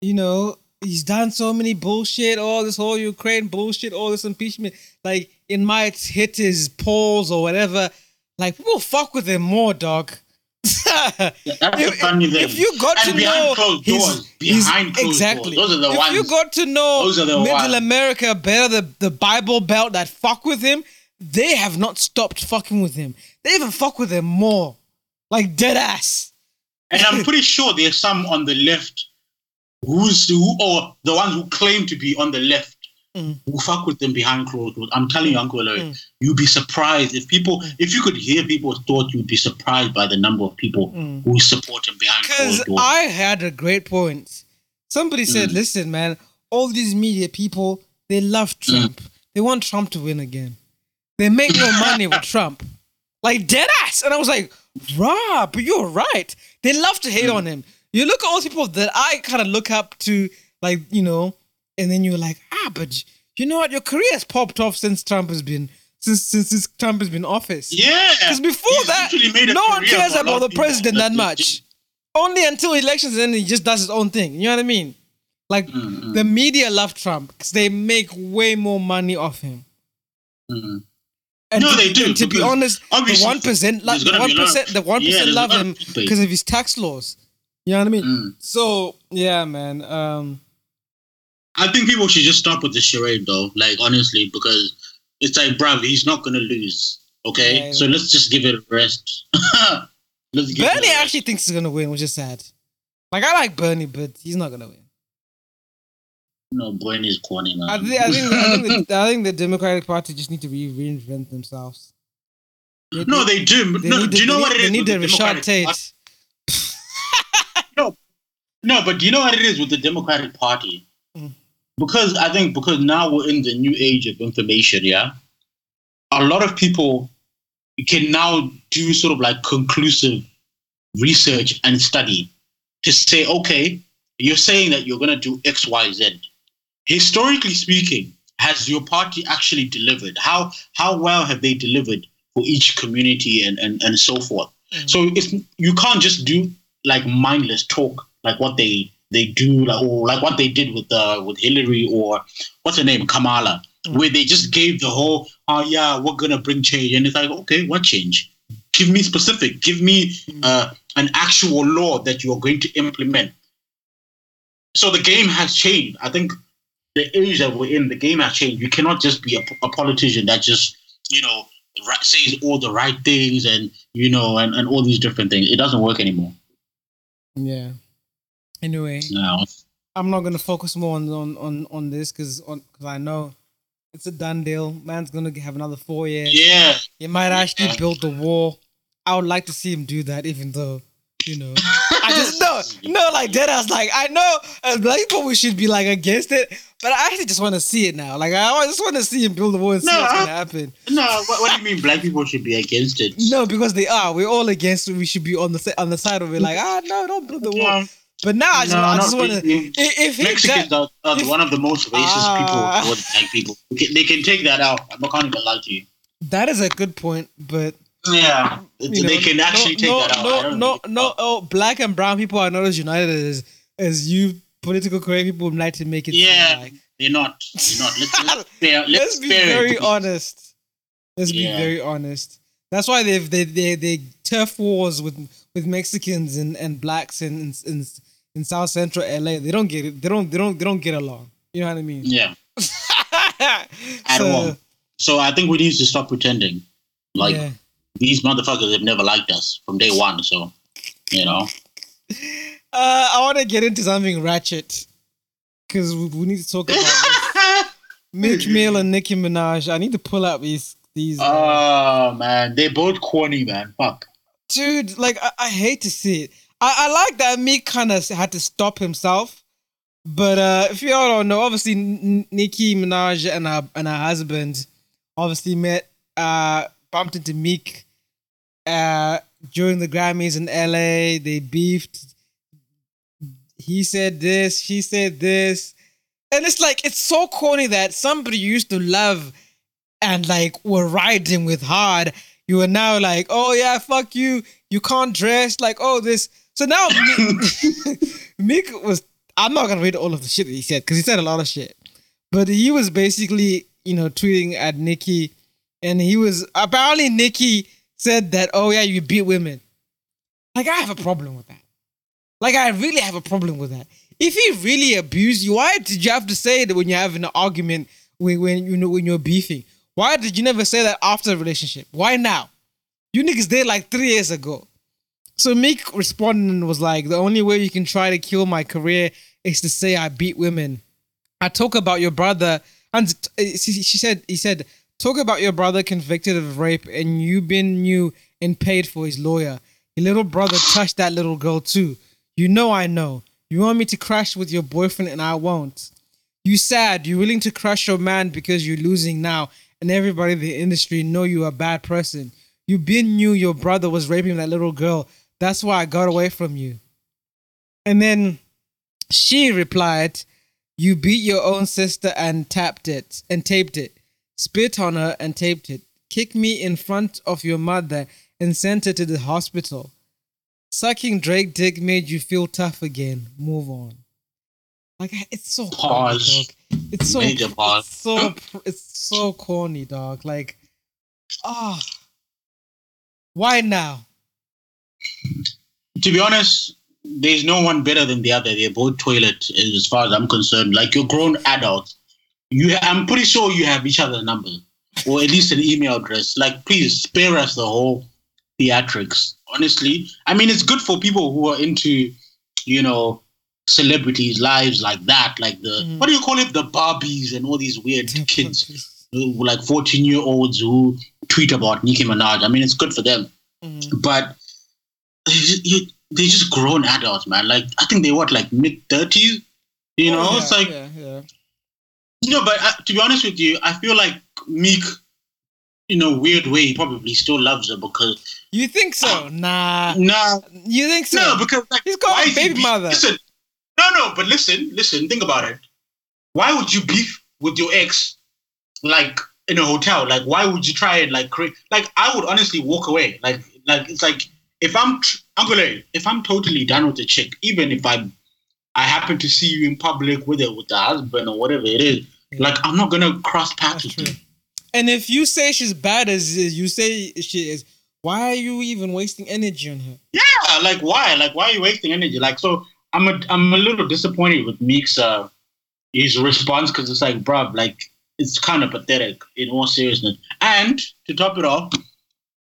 you know he's done so many bullshit all this whole Ukraine bullshit all this impeachment like it might hit his polls or whatever like people fuck with him more dog That's the if, funny thing. if you got and to behind know closed doors, his- behind closed exactly. doors, those are the if ones. you got to know Those are the Middle ones. America better, the, the Bible Belt that fuck with him, they have not stopped fucking with him. They even fuck with him more, like dead ass. and I'm pretty sure there's some on the left who's who or the ones who claim to be on the left Mm. who fuck with them behind closed doors. I'm telling you, Uncle Larry, Mm. you'd be surprised if people if you could hear people's thoughts, you'd be surprised by the number of people Mm. who support him behind Because closed doors. I had a great point. Somebody said, Mm. "Listen, man, all these media people they love Trump. They want Trump to win again. They make no money with Trump, like dead ass." And I was like, "Rob, but you're right. They love to hate on him. You look at all these people that I kind of look up to, like you know, and then you're like, ah, but you know what? Your career has popped off since Trump has been since since, since Trump has been office. yeah, Because before He's that, literally made a no one cares for a lot about the president that much. Only until elections, and then he just does his own thing. You know what I mean? Like Mm, the media love Trump because they make way more money off him. Mm. And No, to, they do, and to be honest, the one percent, like there's the gonna one be a lot of- percent, the one percent love him because of his tax laws. You know what I mean? Mm. So yeah, man. Um, I think people should just stop with the charade, though. Like honestly, because it's like, bruv, he's not gonna lose. Okay, Yeah, so let's just give it a rest. let's give Bernie it a rest. actually thinks he's gonna win, which is sad. Like I like Bernie, but he's not gonna win. No, Bernie's corny, man. I, thi- I think I think the, I think the Democratic Party just need to re- reinvent themselves. They- no, they do. they no, do you know they what it is? They need the Richard Democratic Party? No, but do you know what it is with the Democratic Party? Mm. Because I think because now we're in the new age of information, yeah. A lot of people can now do sort of like conclusive research and study to say, okay, you're saying that you're going to do X, Y, Z. Historically speaking, has your party actually delivered? How how well have they delivered for each community and and, and so forth? Mm. So it's you can't just do like mindless talk like what they they do like or like what they did with uh with Hillary or what's her name Kamala Mm. where they just gave the whole oh yeah we're gonna bring change. And it's like okay what change? Give me specific. Give me uh an actual law that you are going to implement. So the game has changed. I think the age that we're in the game has changed. You cannot just be a, a politician that just you know right, says all the right things and you know and, and all these different things. It doesn't work anymore. Yeah. Anyway, no. I'm not gonna focus more on on on, on this because because I know it's a done deal. Man's gonna have another four years. yeah He might actually Yeah. build the wall. I would like to see him do that, even though, you know, I just know, no, like dead ass. Like I know, as black people, we should be like against it, but I actually just want to see it now. Like I just want to see him build the wall and see No, what's I- gonna happen. No, what, what do you mean black people should be against it? No, because they are. We're all against it. We should be on the on the side of it. Like ah, no, don't build the wall. Yeah. But now I just, No, I just want to. If he Mexicans does- are, are if- one of the most racist Ah. people black people. They can, they can take that out. I can't even lie to you. that is a good point, but Yeah, they know, can actually no, take no, that out. No, no, no, oh, black and brown people are not as united as as you political correct people like to make it seem Yeah, like. they're not. They're not. Let's, let's, let's, Let's be it very to honest. Let's be very honest. That's why they've they they they turf wars with with Mexicans and, and blacks in in in South Central LA. They don't get it. They don't they don't they don't get along. You know what I mean? Yeah. At So, all. So I think we need to stop pretending. Like yeah. these motherfuckers have never liked us from day one. So you know. Uh, I want to get into something ratchet because we, we need to talk about this. Meek Mill and Nicki Minaj. I need to pull up these these. uh, oh man, they're both corny, man. Fuck. dude, like I, I hate to see it. I, I like that Meek kind of had to stop himself. But uh, if y'all don't know, obviously Nicki Minaj and her and her husband obviously met, uh, bumped into Meek uh, during the Grammys in LA. They beefed. He said this, she said this, and it's like it's so corny that somebody used to love and like were riding with hard. You are now like, oh yeah, fuck you. You can't dress like oh this. So now Meek was. I'm not gonna read all of the shit that he said because he said a lot of shit, but he was basically you know tweeting at Nicki, and he was apparently Nicki said that oh yeah you beat women. Like I have a problem with that. Like I really have a problem with that. If he really abused you, why did you have to say that when you're having an argument when when you know when you're beefing? Why did you never say that after the relationship? Why now? You niggas did like three years ago. So Meek responded and was like, the only way you can try to kill my career is to say I beat women. I talk about your brother, and uh, she said, he said, talk about your brother convicted of rape and you been new and paid for his lawyer. Your little brother touched that little girl too. You know I know. You want me to crash with your boyfriend and I won't. You sad. You're willing to crush your man because you're losing now, and everybody in the industry know you're a bad person. You been knew your brother was raping that little girl. That's why I got away from you. And then she replied, You beat your own sister and tapped it and taped it. Spit on her and taped it. Kick me in front of your mother and sent her to the hospital. Sucking Drake dick made you feel tough again. Move on. Like it's so corny, Pause. dog. It's so Major pause. It's so it's so corny, dog. Like, ah, why now? To be honest, there's no one better than the other. They're both toilet, as far as I'm concerned. Like you're grown adults. You, I'm pretty sure you have each other's number, or at least an email address. Like, please spare us the whole theatrics. Honestly, I mean, it's good for people who are into, you know, celebrities' lives like that. Like the what do you call it? The Barbies and all these weird kids, who- like 14 year olds who tweet about Nicki Minaj. I mean, it's good for them, Mhm. but they just, you, they just grown adults, man. Like I think they what like mid 30s. You know, Oh, yeah, it's like yeah, yeah. you know, but uh, to be honest with you, I feel like Meek, in a weird way, he probably still loves her because You think so? Nah. nah, You think so? no, because like He's got a baby mother. Listen, no, no, but listen, listen, think about it. Why would you beef with your ex, like in a hotel? Like, why would you try and like create? Like, I would honestly walk away. Like, like it's like if I'm, tr- I'm if I'm totally done with the chick, even if I, I happen to see you in public with it with the husband or whatever it is, like I'm not gonna cross paths That's with true. you. And if you say she's bad as you say she is, why are you even wasting energy on her? Yeah, like why? Like why are you wasting energy? Like so, I'm a I'm a little disappointed with Meek's uh his response because it's like, bruv, like it's kind of pathetic in all seriousness. And to top it off,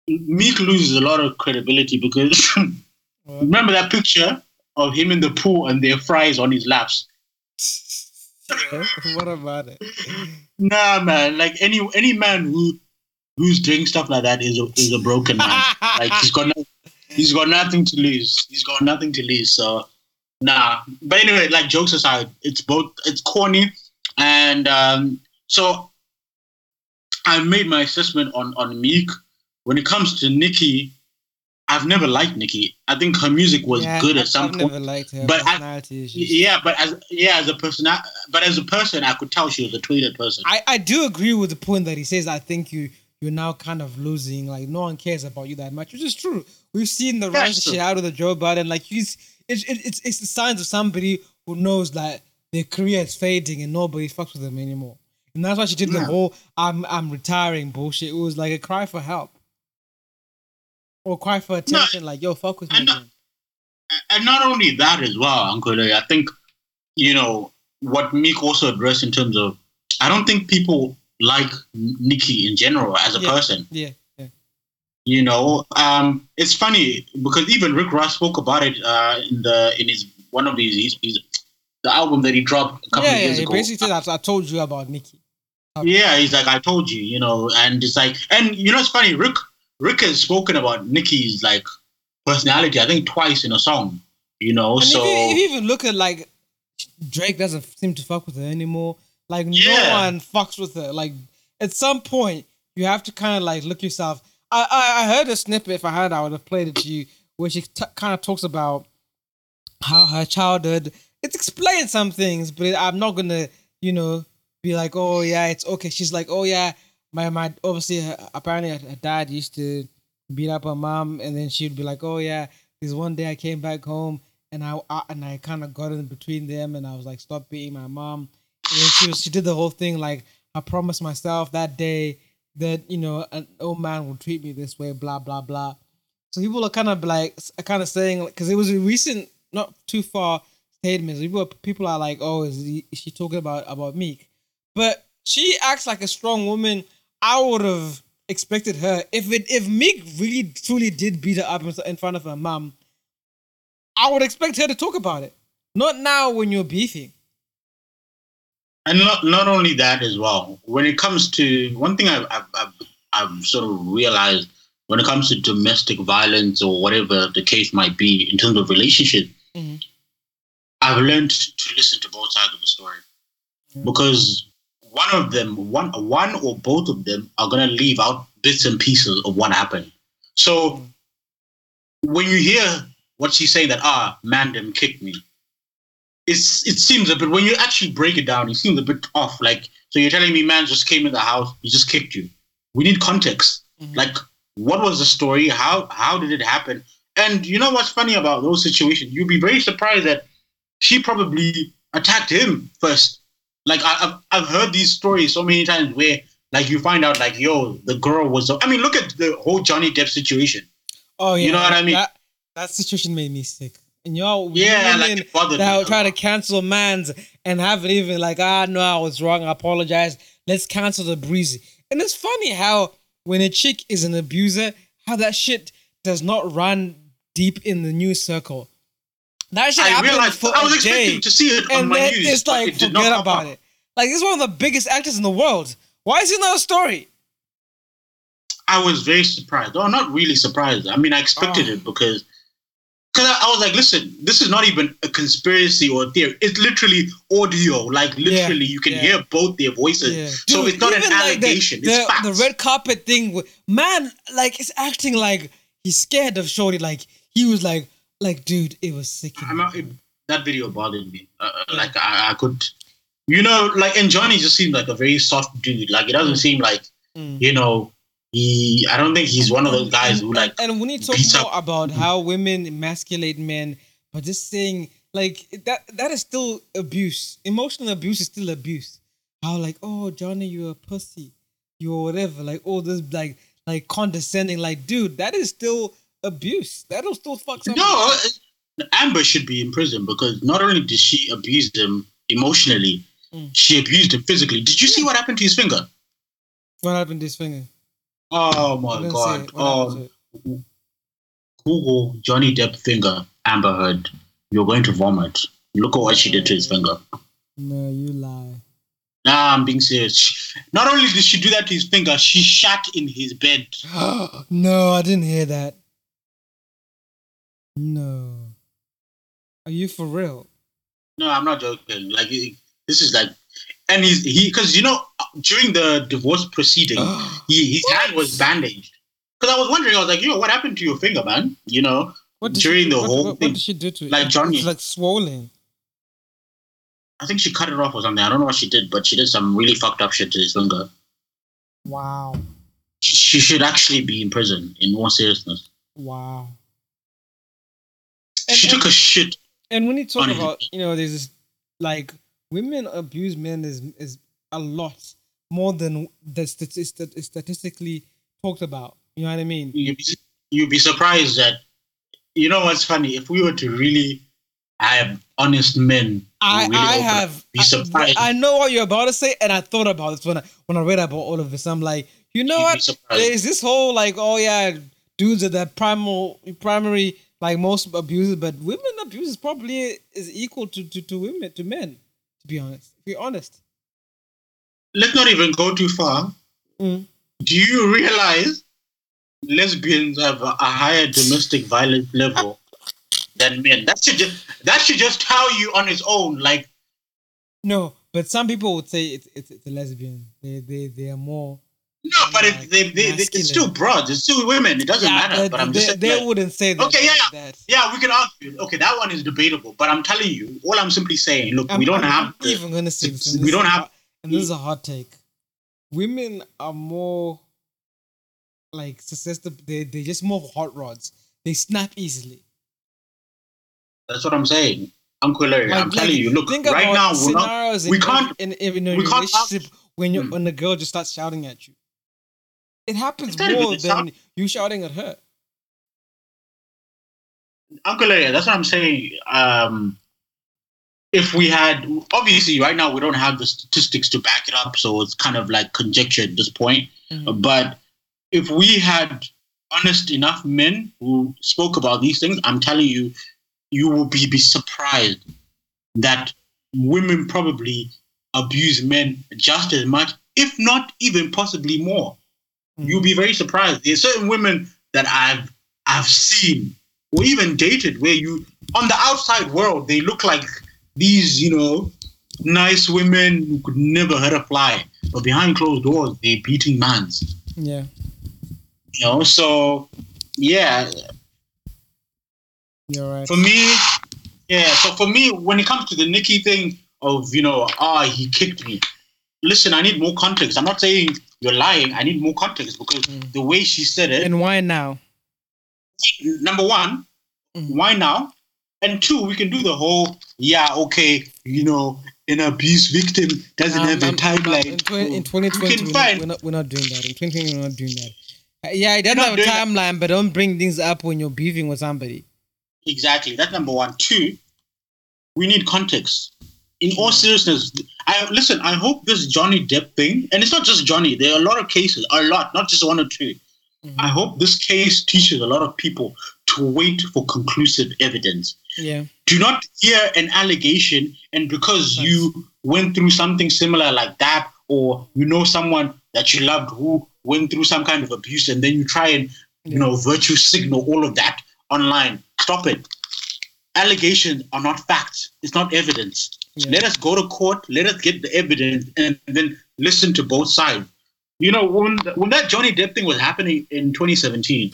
Meek loses a lot of credibility because remember that picture of him in the pool and their fries on his laps. what about it? Nah, man. Like any any man who who's doing stuff like that is a, is a broken man. like he's got no, he's got nothing to lose. He's got nothing to lose. So nah. But anyway, like jokes aside, it's both it's corny and um, so I made my assessment on on Meek. When it comes to Nicki, I've never liked Nicki. I think her music was Yeah, good I- at some I've point. never liked her But personality issues. Yeah, but as yeah, as a person, but as a person, I could tell she was a tweeted person. I, I do agree with the point that he says. I think you you're now kind of losing. Like no one cares about you that much, which is true. We've seen the Yeah, rise it's of true. shit out of the Joe Biden. Like he's it's it, it's it's the signs of somebody who knows that their career is fading and nobody fucks with them anymore. And that's why she did the whole "I'm I'm retiring" bullshit. It was like a cry for help. Or cry for attention. like, yo, fuck with me. I know. and not only that as well, Uncle I think, you know, what Meek also addressed in terms of, I don't think people like Nicki in general as a Yeah. person. Yeah, yeah. You know, um, it's funny because even Rick Ross spoke about it uh, in the in his one of these his, his, the album that he dropped a couple Yeah, of years He ago. basically said, I, I told you about Nicki. Yeah, he's like, I told you, you know, and it's like, and you know, it's funny. Rick Rick has spoken about Nicki's like personality, I think twice in a song. You know, And so if, you, if you even look at like Drake doesn't seem to fuck with her anymore. Like no one fucks with her. Like at some point you have to kind of like look yourself. I, I I heard a snippet. If I had, I would have played it to you, where she t- kind of talks about how her childhood. It explains some things, but I'm not gonna, you know, be like, oh yeah, it's okay. She's like, oh yeah, my my obviously apparently her, her dad used to beat up her mom, and then she'd be like, oh yeah, this one day I came back home and I, and I kind of got in between them, and I was like, stop beating my mom. And she was she did the whole thing like I promised myself that day that you know an old man will treat me this way, blah blah blah. So people are kind of like kind of saying because it was a recent, not too far statements. People people are like, oh, is, he, is she talking about about Meek? But she acts like a strong woman. I would have expected her if it if Meek really truly did beat her up in front of her mom. I would expect her to talk about it. Not now when you're beefing. and not not only that as well. When it comes to one thing, I've I've, I've, I've sort of realized when it comes to domestic violence or whatever the case might be in terms of relationship, Mhm. I've learned to listen to both sides of the story because one of them, one one or both of them, are gonna leave out bits and pieces of what happened. So when you hear what she's saying that ah man them kicked me, it's it seems a bit when you actually break it down, it seems a bit off. Like so you're telling me man just came in the house, he just kicked you. We need context. Mhm. Like what was the story? How how did it happen? And you know what's funny about those situations? You'd be very surprised that she probably attacked him first. Like I, I've I've heard these stories so many times where like you find out like yo the girl was. I mean look at the whole Johnny Depp situation. Oh yeah, You know what I mean? That, that situation made me sick. And y'all, Yeah, women like bothered that me try to cancel man's and haven't even like, ah, no, I was wrong. I apologize. Let's cancel the breezy. And it's funny how when a chick is an abuser, how that shit does not run deep in the news circle. That shit I happened realized for I was expecting day, to see it on my then news. it's like it forget about it. Like he's one of the biggest actors in the world. Why is it not a story? I was very surprised. Oh, not really surprised. I mean, I expected Oh. it because because I, I was like, listen, this is not even a conspiracy or a theory. It's literally audio. Like literally, you can yeah. hear both their voices. Yeah. So Dude, it's not an even, like, the- allegation. the, it's facts. the red carpet thing, man, like it's acting like he's scared of Shorty. Like he was like, like, dude, it was sick. I'm not, it, that video bothered me. Uh, uh, Like I, I could, you know, like and Johnny just seemed like a very soft dude. Like it doesn't Mm. seem like Mm. you know he. I don't think he's one of those guys who like. and we need to talk more up- about how women emasculate men, but just saying like that that is still abuse. Emotional abuse is still abuse. How like, oh Johnny, you're a pussy, you're whatever. Like all this like like condescending. Like, dude, that is still abuse. That'll still fuck somebody. No, uh, Amber should be in prison because not only did she abuse him emotionally, Mm. she abused him physically. Did you see what happened to his finger? What happened to his finger? Oh my god! it. What happened Oh? Google Johnny Depp finger, Amber Heard. You're going to vomit. Look at what she did to his finger. No, you lie. Nah, I'm being serious. Not only did she do that to his finger, she shat in his bed. no, I didn't hear that. No. Are you for real? No, I'm not joking. Like it- this is like, and he's he because you know during the divorce proceeding, he, his hand was bandaged. Because I was wondering, I was like, yo, what happened to your finger, man? You know, What during she, the what, whole what, thing. What did she do to it? Like Johnny. It's like swollen. I think she cut it off or something. I don't know what she did, but she did some really fucked up shit to his finger. Wow. She, she should actually be in prison. In more seriousness, Wow. And, she and, took a shit. and when you talk about, you know, there's this like women abuse men is is a lot more than the statistic is statistically talked about. You know what I mean? Yeah, you'd be surprised that you know what's funny if we were to really have honest men. I, really I have. be surprised. I, I know what you're about to say, and I thought about this when I when I read about all of this. I'm like, you know You'd what? There's this whole like, oh yeah, dudes are the primal primary like most abusers, but women abuse probably is equal to, to, to women to men. To be honest, to be honest. Let's not even go too far. Mm. Do you realize lesbians have a, a higher domestic violence level than men? That should just that should just tell you on its own. Like No, but some people would say it's it's, it's a lesbian. They they they are more. No, but it, they, they, they, it's still broads. It's still women. It doesn't matter. but But I'm they, just saying, they like- wouldn't say that. Okay, yeah, like yeah. that. Yeah, we can argue. Okay, that one is debatable, but I'm telling you, all I'm simply saying, look, I'm, we don't I'm have not even gonna say this. we don't have- and this is a hot take. Women are more like susceptible. They they just more hot rods. They snap easily. That's what I'm saying. Uncle Larry, I'm Like- telling you, look, right now we're not we in, can't- in, in, in we can't relationship when you Hmm. when the girl just starts shouting at you. It happens It's not even more than you shouting at her. Uncle Larry, that's what I'm saying. Um, if we had, obviously, right now we don't have the statistics to back it up, so it's kind of like conjecture at this point. Mhm. But if we had honest enough men who spoke about these things, I'm telling you, you will be, be surprised that women probably abuse men just as much, if not even possibly more. You'll be very surprised. There's certain women that I've I've seen or even dated where you on the outside world they look like these, you know, nice women who could never hurt a fly. But behind closed doors, they're beating mans. Yeah, You know, so yeah, you're right. for me, yeah. So for me, when it comes to the Nicki thing of you know, ah, he kicked me. Listen, I need more context. I'm not saying you're lying. I need more context because Mm. the way she said it. And why now? number one, Mhm. why now? And two, we can do the whole, yeah, okay, you know, an abuse victim doesn't Um, have a um, timeline. In, 20, in So we 2020, can we're, find- not, we're, not, not doing that. In 2020, we're not doing that. Uh, yeah, it doesn't have a doing that. timeline, but don't bring things up when you're beefing with somebody. Exactly. That's number one. Two, we need context. In all seriousness, I listen. I hope this Johnny Depp thing, and it's not just Johnny. There are a lot of cases, a lot, not just one or 2 Mhm. I hope this case teaches a lot of people to wait for conclusive evidence. Yeah. do not hear an allegation and because you went through something similar like that or you know someone that you loved who went through some kind of abuse and then you try and you know virtue signal all of that online stop it allegations are not facts it's not evidence Yeah. let us go to court let us get the evidence and then listen to both sides you know when when that johnny depp thing was happening in 2017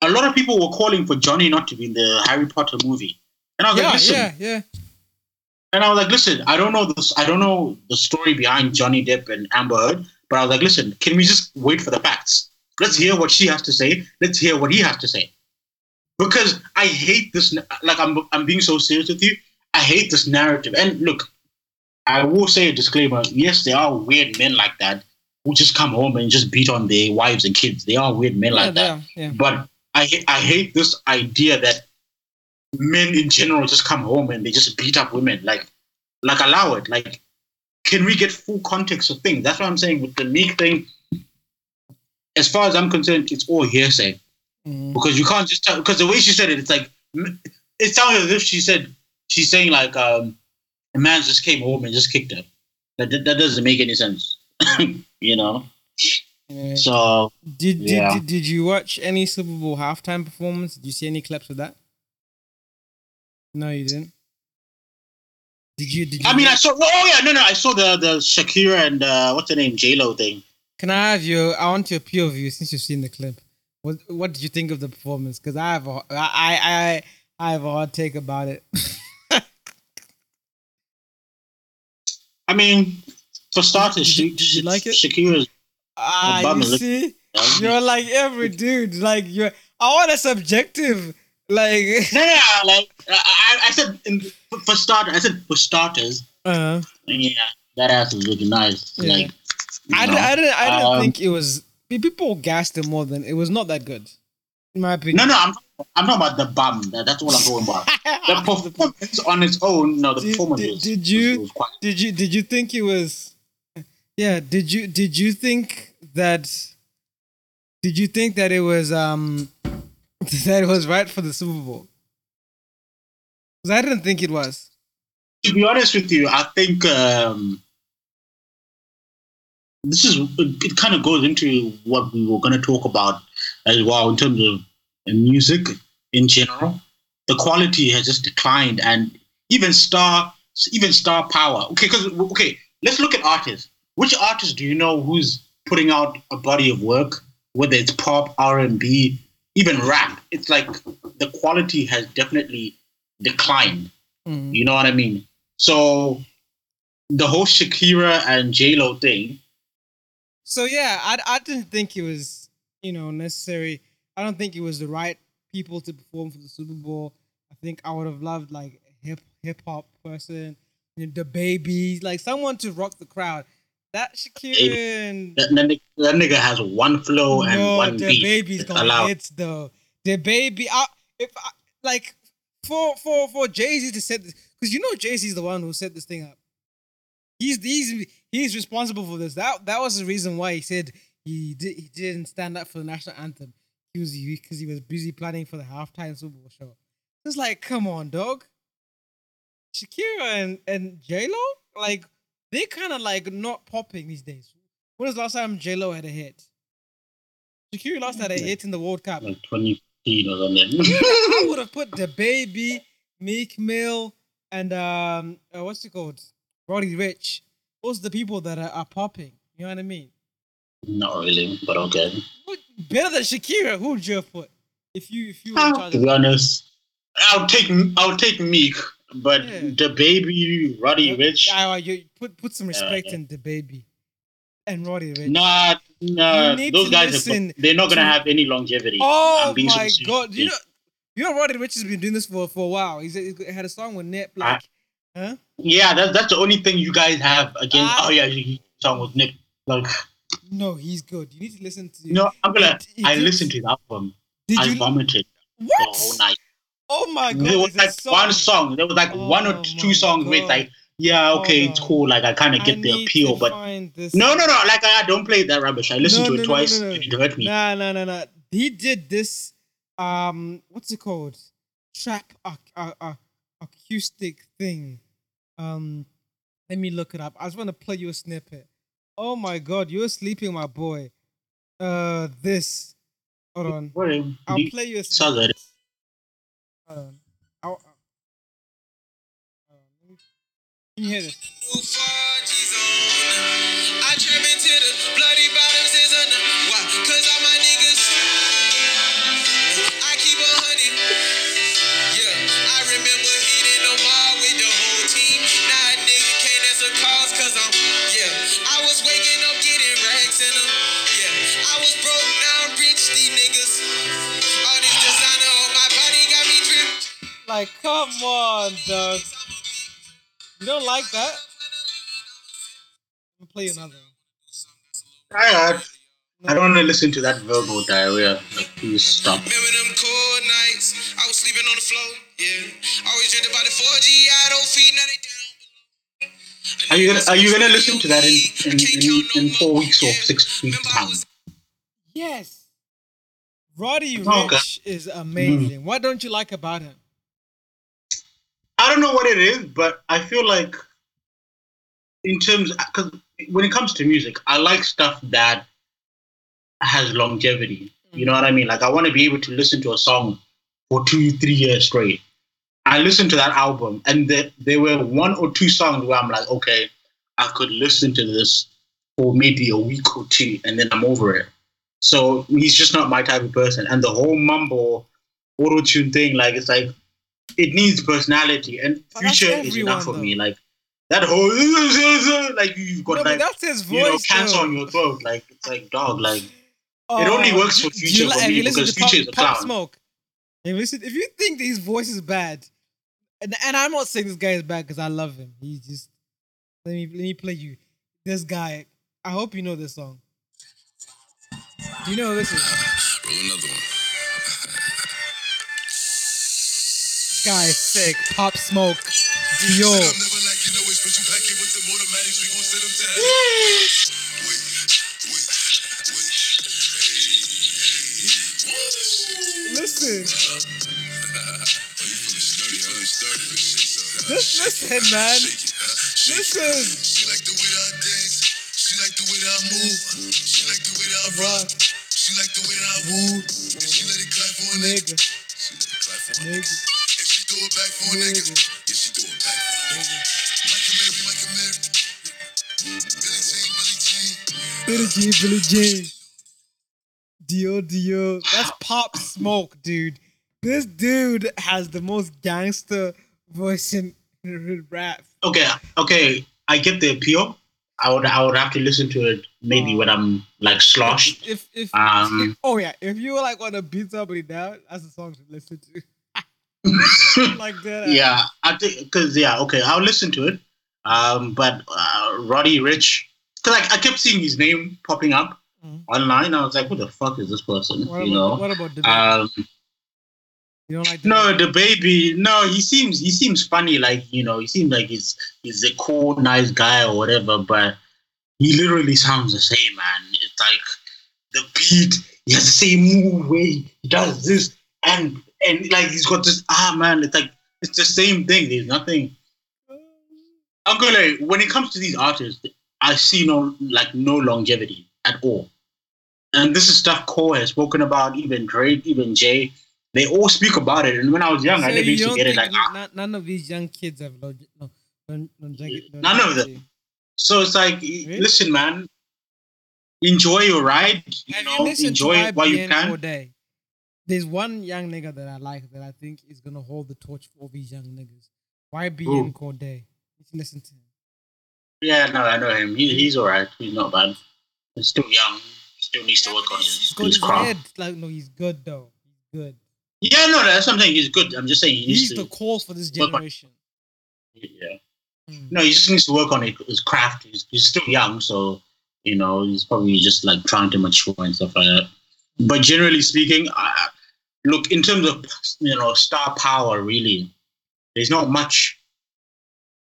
a lot of people were calling for johnny not to be in the harry potter movie and I was like, listen, yeah, yeah. and I was like, listen, I don't know this, I don't know the story behind Johnny Depp and Amber Heard, but I was like, listen, can we just wait for the facts? Let's hear what she has to say. Let's hear what he has to say. Because I hate this. Like I'm, I'm being so serious with you. I hate this narrative. And look, I will say a disclaimer. Yes, there are weird men like that who just come home and just beat on their wives and kids. They are weird men yeah, like that. yeah, yeah. But I I hate this idea that men in general just come home and they just beat up women. Like, like allow it. Like, can we get full context of things? That's what I'm saying with the Meek thing. As far as I'm concerned, it's all hearsay Mhm. because you can't just tell. Because the way she said it, it's like it sounded as if she said she's saying like um, a man just came home and just kicked her. That that, that doesn't make any sense. you know. Anyway, So did, did, yeah. did did you watch any Super Bowl halftime performance? Did you see any clips of that? No, you didn't. Did you? Did you? I mean, I saw. Oh yeah, no, no, I saw the the Shakira and uh, what's her name, J Lo thing. Can I have your? I want your POV since you've seen the clip. What What did you think of the performance? Because I have a, I, I I I have a hard take about it. I mean, for starters, Did you- she, did you like it? Shakira's. ah, you bummer. see, you're like every dude. Like you're. I want a subjective. Like. No, no, no, like I, I said in, for starters, I said for starters, Uh, yeah, that ass is looking nice. Yeah. Like, I, know, didn't, I didn't. I didn't um, think it was. People gassed it more than it was not that good. in my opinion. No, no, I'm I'm not about the bum. That's what I'm talking about. the performance on its own, no, the Did- performance did- was, did you- was quite Did you did you think it was? Yeah. Did you did you think that? Did you think that it was um that it was right for the Super Bowl? Because I didn't think it was. to be honest with you, I think um, this is it kind of goes into what we were going to talk about as well in terms of music in general. The quality has just declined, and even star, even star power. Okay, because okay, let's look at artists. Which artist do you know who's putting out a body of work, whether it's pop, R and B, even rap? It's like the quality has definitely declined. Mhm. You know what I mean? So the whole Shakira and J Lo thing, So yeah, I I didn't think it was you know necessary. I don't think it was the right people to perform for the Super Bowl. I think I would have loved like a hip hip hop person, you know, DaBaby, like someone to rock the crowd. That Shakira that, that, nigga, that nigga has one flow and no, one the beat. baby's It's gonna allowed. hits though. The baby, I, if I, like for for for Jay Z to set this, because you know Jay Z is the one who set this thing up. He's he's he's responsible for this. That that was the reason why he said he did he didn't stand up for the national anthem. He was because he was busy planning for the halftime Super Bowl show. It's like, come on, dog. Shakira and and J Lo, like they kind of like not popping these days. When was the last time J Lo had a hit? Shakira last had a hit in the World Cup. like 2015 or something. I would have put DaBaby, Meek Mill, and um, uh, what's it called, Roddy Ricch. Those are the people that are, are popping. You know what I mean? Not really, but okay. Better than Shakira. Who would you have put if you if you were To of be honest, I'll take I'll take Meek, but Yeah. DaBaby Roddy Ricch, Ah, you put put some respect yeah. in DaBaby and Roddy Ricch. nah, nah. Those guys, listen are, they're not gonna to- have any longevity. Oh I'm being so my serious. god! You know, you know, Roddy Ricch has been doing this for for a while. He's he had a song with Nip, like, huh? Yeah, that's that's the only thing you guys have against. Ah. oh yeah, you song with Nick. Like, No, he's good. You need to listen to. know, I'm gonna. He- he I did- listened to the album. Did I you? vomited the What? whole night. Oh my god! there was like one song. There was like one or two songs with like, yeah, okay, Hold it's cool. Like I kind of get the appeal, but no, no, no. Like I don't play that rubbish. I listened No, to no, it no, twice. no, no. It hurt me. Nah, nah, nah, nah. He did this. Um, what's it called? Trap ac- uh, uh, acoustic thing. Um, let me look it up. I just want to play you a snippet. Oh my god, you're sleeping, my boy. Uh, this. Hold on. A- I'll play you snippet. like- Hold on. I'll, I'll, hold on. Let me- Can you hear this? Like, come on, dog. You don't like that? I'll play another one. I, uh, I don't want to listen to that verbal diarrhea. Like, please stop. Remember them cold nights? I was sleeping on the floor. Yeah. Always dreamed about the 4G. I don't feed now they down. Are you gonna Are you gonna listen to that in in, in, in four weeks or six weeks time? Yes. Roddy Oh, okay. Rich is amazing. What don't you like about him? I don't know what it is, but I feel like in terms because when it comes to music, I like stuff that has longevity. You know what I mean? Like I want to be able to listen to a song for two, three years straight. I listened to that album, and there, there were one or two songs where I'm like, okay, I could listen to this for maybe a week or two, and then I'm over it. So he's just not my type of person. And the whole mumble auto tune thing, like it's like it needs personality, and oh, But future is everyone, enough for me. Like that whole like you've got No, like that's his voice, you know voice. cancer though. on your throat. Like it's like dog. Like Oh, It only oh, works for do- do Future you, for me because to Pop, Future is a Pop clown. Smoke. If, listen, if you think that his voice is bad, and, and I'm not saying this guy is bad because I love him. He just let me let me play you this guy. I hope you know this song. Do you know who this is? Roll another one. Is sick. Pop Smoke. Dior. Listen. Just listen, man. Listen. She like the way that I dance. She like the way that I move. She like the way that I rock. She like the way that I move. And she let it clap for a. Nigga. She let it clap for a Nigga. And she throw it back for a nigga. Mm-hmm. Yeah, she throw it back for a nigga. Mm-hmm. Michael Mary, Michael Mary. Billie Jean, Billie Jean. Billie Jean, Billie Jean. Dio, Dio. That's ah. Pop Smoke, dude. This dude has the most gangster voice in, in rap. Okay, okay, I get the appeal. I would, I would have to listen to it maybe oh. when I'm like sloshed. If if, Um, if- oh yeah, if you like want to beat somebody down, that's a song to listen to. Like that. yeah, I think because yeah, okay, I'll listen to it. Um, but uh, Roddy Ricch, because I, I kept seeing his name popping up Mhm. online. I was like, who the fuck is this person? What you about, know. what about the Um, You don't like the no, DaBaby. No, he seems he seems funny. Like you know, he seems like he's he's a cool, nice guy or whatever. But he literally sounds the same, man. It's like the beat. He has the same move way he does this, and and like he's got this. Ah, man, it's like it's the same thing. There's nothing. I'm gonna when it comes to these artists, I see no like no longevity at all. And this is stuff Cole has spoken about, even Drake, even Jay. They all speak about it. And when I was young, I So never you used to get it. Like, ah. none, of these young kids have log- no, None of them. so it's like, listen, man, enjoy your ride. You Have know, you enjoy it while you can. There's one young nigga that I like that I think is gonna hold the torch for all these young niggas. YBN? Cordae. You should listen to him. Yeah, no, I know him. He, he's all right. He's not bad. He's still young. Still needs to work on He's his, got his his craft. head. Like no, he's good though. He's good. Yeah, no, that's something. He's good. I'm just saying he needs He's to. the cause for this generation. yeah. Mm. No, he just needs to work on it, his craft. He's, he's still young, so you know he's probably just like trying to mature and stuff like that. But generally speaking, uh, look in terms of you know star power, really, there's not much.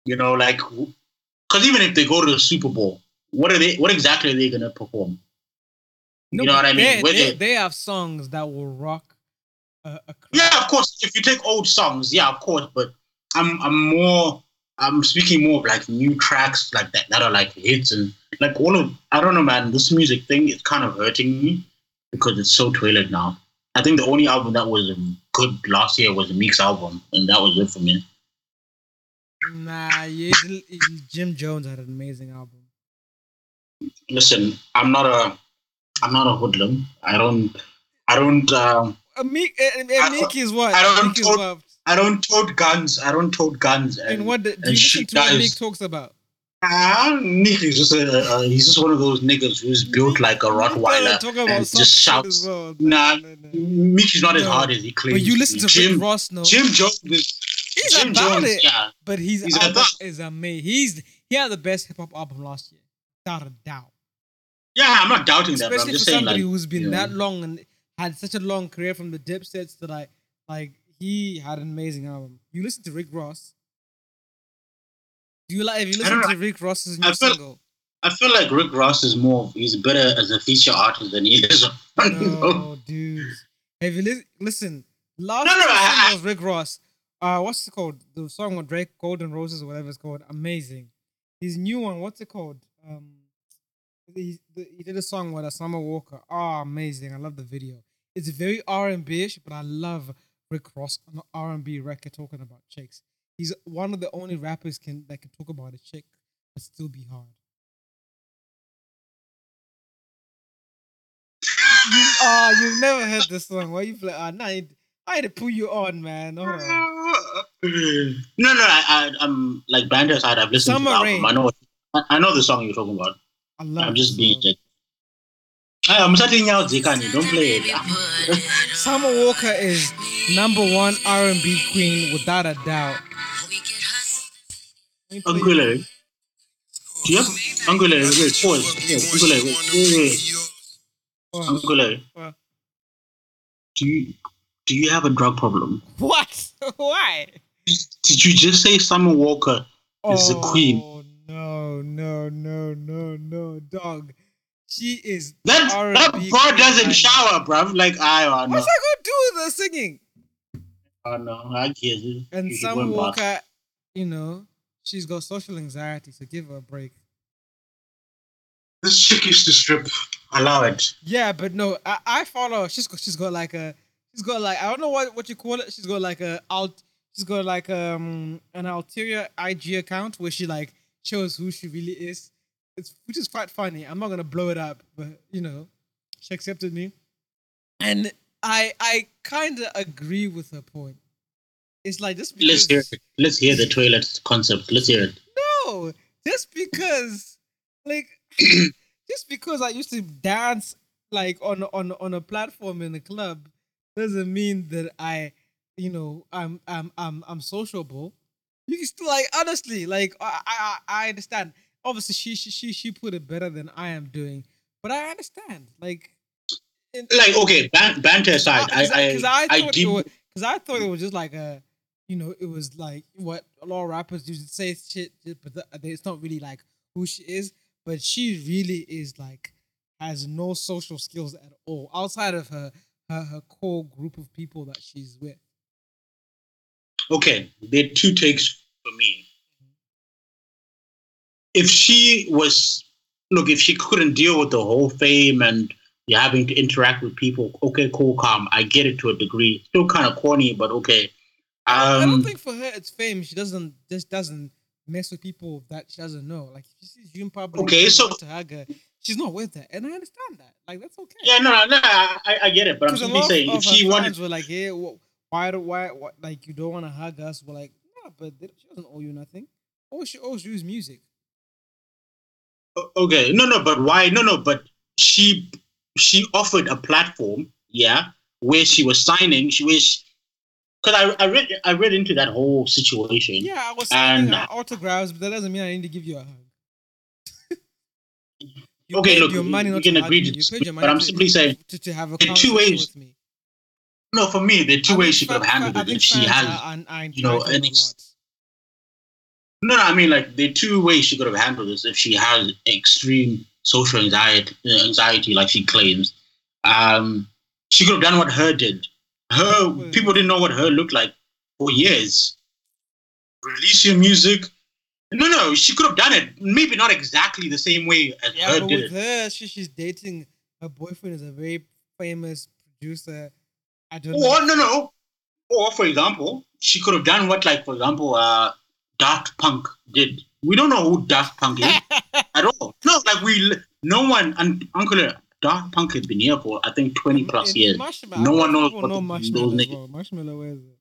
You know, like because even if they go to the Super Bowl, what are they? What exactly are they gonna perform? No, you know what I mean? They, they, they have songs that will rock a. Yeah, of course. If you take old songs, yeah, of course. But I'm I'm more I'm speaking more of like new tracks like that that are like hits and like all of I don't know, man. This music thing is kind of hurting me because it's so tailored now. I think the only album that was good last year was the Meek's album, and that was it for me. Nah, yeah, Jim Jones had an amazing album. Listen, I'm not a I'm not a hoodlum. I don't I don't um Uh, Meek, uh, uh, I- Meek is what? I don't Meek is told- what? I don't tote guns. I don't tote guns. And, And what the, do you listen to what. Meek talks about? Ah, Nick is just a, uh, he's just one of those niggas who's built like a Rottweiler and just shouts. well. Nah, no, no. Meek is not as hard as he claims. But you listen to Jim, Rick Ross, no? Jim Jones is He's Jim about Jones, it. yeah. But his He's album about- is amazing. He's he had the best hip hop album last year, without a doubt. Yeah, I'm not doubting that, but I'm Especially for saying somebody like who's been know. that long and had such a long career from the Dipsets that I like. He had an amazing album. You listen to Rick Ross. Do you like? If you listen to. Rick Ross's I feel- single? I feel like Rick Ross is more he's better as a feature artist than he is. on his own. No, dude. Have you li- listen? Last No, no, I- was Rick Ross. Uh, what's it called? The song with Drake, Golden Roses, or whatever it's called. Amazing. His new one, what's it called? Um, he, he did a song with a Summer Walker. Oh, amazing! I love the video. It's very R and B-ish, but I love Rick Ross on an R and B record talking about chicks. He's one of the only rappers can that can talk about a chick but still be hard. you, oh, you've never heard this song. Why you play? Ah, nah, I I had to pull you on, man. Hold on. no, no, I, I, I'm like band aside. I've listened Summer to the Rain. album. I know, what, I, I know the song you're talking about. I love I'm just being like, Hey, I'm starting out Zikani. Don't play it. Summer Walker is number one R and B queen without a doubt. Have Uncle Larry? Wait, pause. Yeah, Uncle Larry. Wait, wait, wait. Larry. What? Do you do you have a drug problem? What? Why? Did you just say Summer Walker is the queen? Oh, No, no, no, no, no, dog. She is That that bro doesn't shower, bruv. Like I don't know. What's that gonna do with the singing? I know. I get it. And You Sam went back. Walker, you know, she's got social anxiety, so give her a break. This chick used to strip. Allow it. Yeah, but no, I, I follow. She's got she's got like a she's got like I don't know what what you call it. She's got like a alt. She's got like um an ulterior IG account where she like shows who she really is. It's which is quite funny. I'm not gonna blow it up, but you know, she accepted me, and I I kind of agree with her point. It's like just because Let's hear it. Let's hear the toilet concept. Let's hear it. no, just because, like, just because I used to dance like on on on a platform in a club doesn't mean that I, you know, I'm I'm I'm I'm sociable. You can still like honestly, like I I I understand. Obviously, she she she she put it better than I am doing, but I understand. Like, in- Like okay, ban- banter aside, I I because I, I, thought deep, because I thought it was just like a, you know, it was like what a lot of rappers used to say shit, but it's not really like who she is. But she really is like has no social skills at all outside of her her, her core group of people that she's with. okay, there are two takes for me. If she was, look, if she couldn't deal with the whole fame and you're having to interact with people, okay, cool, calm. I get it to a degree. Still kind of corny, but okay. I Um, don't think for her it's fame. She doesn't just doesn't mess with people that she doesn't know. Like if she sees in public, Okay, so- to hug her, she's not with her, and I understand that. Like that's okay. yeah, no, no, I, I get it, but I'm simply saying if she wanted, were like, "Yeah, wh- why do why what like you don't want to hug us?" We're like, "No, but she doesn't owe you nothing. All she owes you is music." Okay no no but why no no but she she offered a platform yeah where she was signing she was because I, I read i read into that whole situation Yeah, I was signing autographs, but that doesn't mean I need to give you a hug. You Okay, look, your money not can agree to You your but I'm to- simply saying to, to have a there are two ways. with me. no for me there are two I ways she could have handled I it if she has are, are, are you know, an ex- no no i mean like there are two ways she could have handled this if she has extreme social anxiety anxiety like she claims um she could have done what her did her people didn't know what her looked like for years. Release your music. No no she could have done it. Maybe not exactly the same way as Yeah, her but did with her, she, she's dating her boyfriend is a very famous producer. I don't know. or no no. Or for example she could have done what like for example uh daft punk did. We don't know who daft punk is at all. No, like we, no one, and Uncle Daft Punk has been here for I think twenty plus years. Marshmello- No one knows what know Marshmello those well. Marshmello wears it.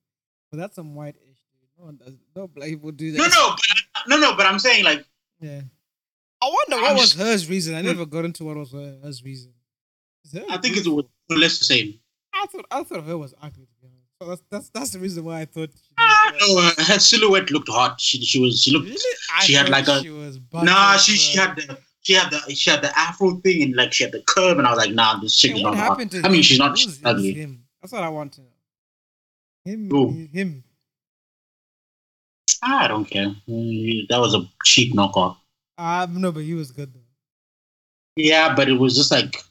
But that's some white ish, dude. No one does. No black people do that. No, no, but, no, no. But I'm saying like Yeah. I wonder what I'm was just- hers reason. I never got into what was her, hers reason. I think it's more or less the same. I thought I thought her was ugly to be honest. So that's that's that's the reason why I thought. She Ah, no, uh, her silhouette looked hot. She she was she looked. Really? I She had like a- She was Nah, she she had the. She had the she had the afro thing and like she had the curve and I was like nah this chick is not happened to I mean she's not who's ugly. Him? That's what I want to know. Him, Who? him. I don't care. That was a cheap knockoff. Uh, no, but he was good though. Yeah, but it was just like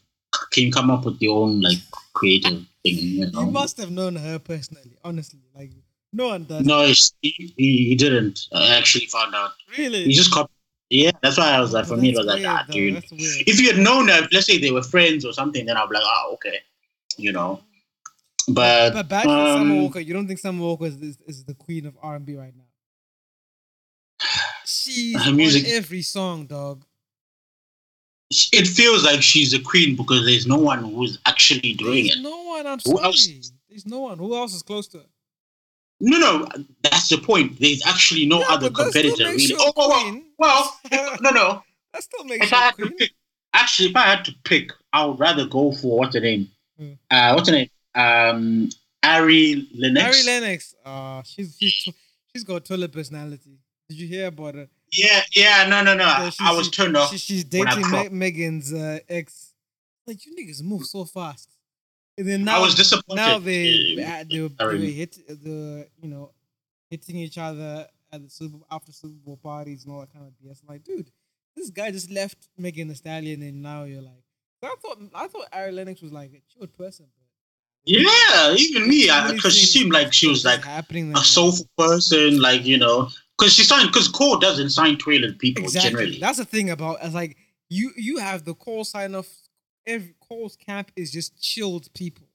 can you come up with your own like creative thing? You, know? You must have known her personally, honestly. Like no one does. No, he, he, he didn't. I actually found out. really. He just copied. Yeah, that's why I was like, for me, it was like, ah, though. dude. If you had known that, let's say they were friends or something, then I'd be like, ah, okay, you know. But, but back to Summer um, Walker, you don't think Summer Walker is, is, is the queen of R and B right now? She's Her music- on every song, dog. it feels like she's a queen because there's no one who's actually doing There's it. no one. I'm Who sorry. else? There's no one. Who else is close to her? No, no, that's the point. There's actually no Yeah, other but that still competitor, really. Oh, well, well, queen. well, no, no. That still makes If I had to pick, actually, if I had to pick, I would rather go for what's her name? Hmm. Uh, what's her name? Um, Ari Lennox. Ari Lennox. Uh, she's she's she's got a toilet personality. Did you hear about her? Yeah, yeah, no, no, no. Yeah, I, was she- turned off. She, she's dating. Me- Megan's uh, ex. Like you niggas move so fast. And then now, I was disappointed. now they they, they, they hit the you know hitting each other at the Super after Super Bowl parties and all that kind of BS. I'm like, dude, this guy just left Megan Thee Stallion, and now you're like, I thought I thought Ari Lennox was like a chilled person, but Yeah, even me, because she seemed like she was like happening. a that. person, like you know, because she signed because Cole doesn't sign trailer people Exactly. generally. That's the thing about it's like you you have the call sign of every Cole's camp is just chilled people.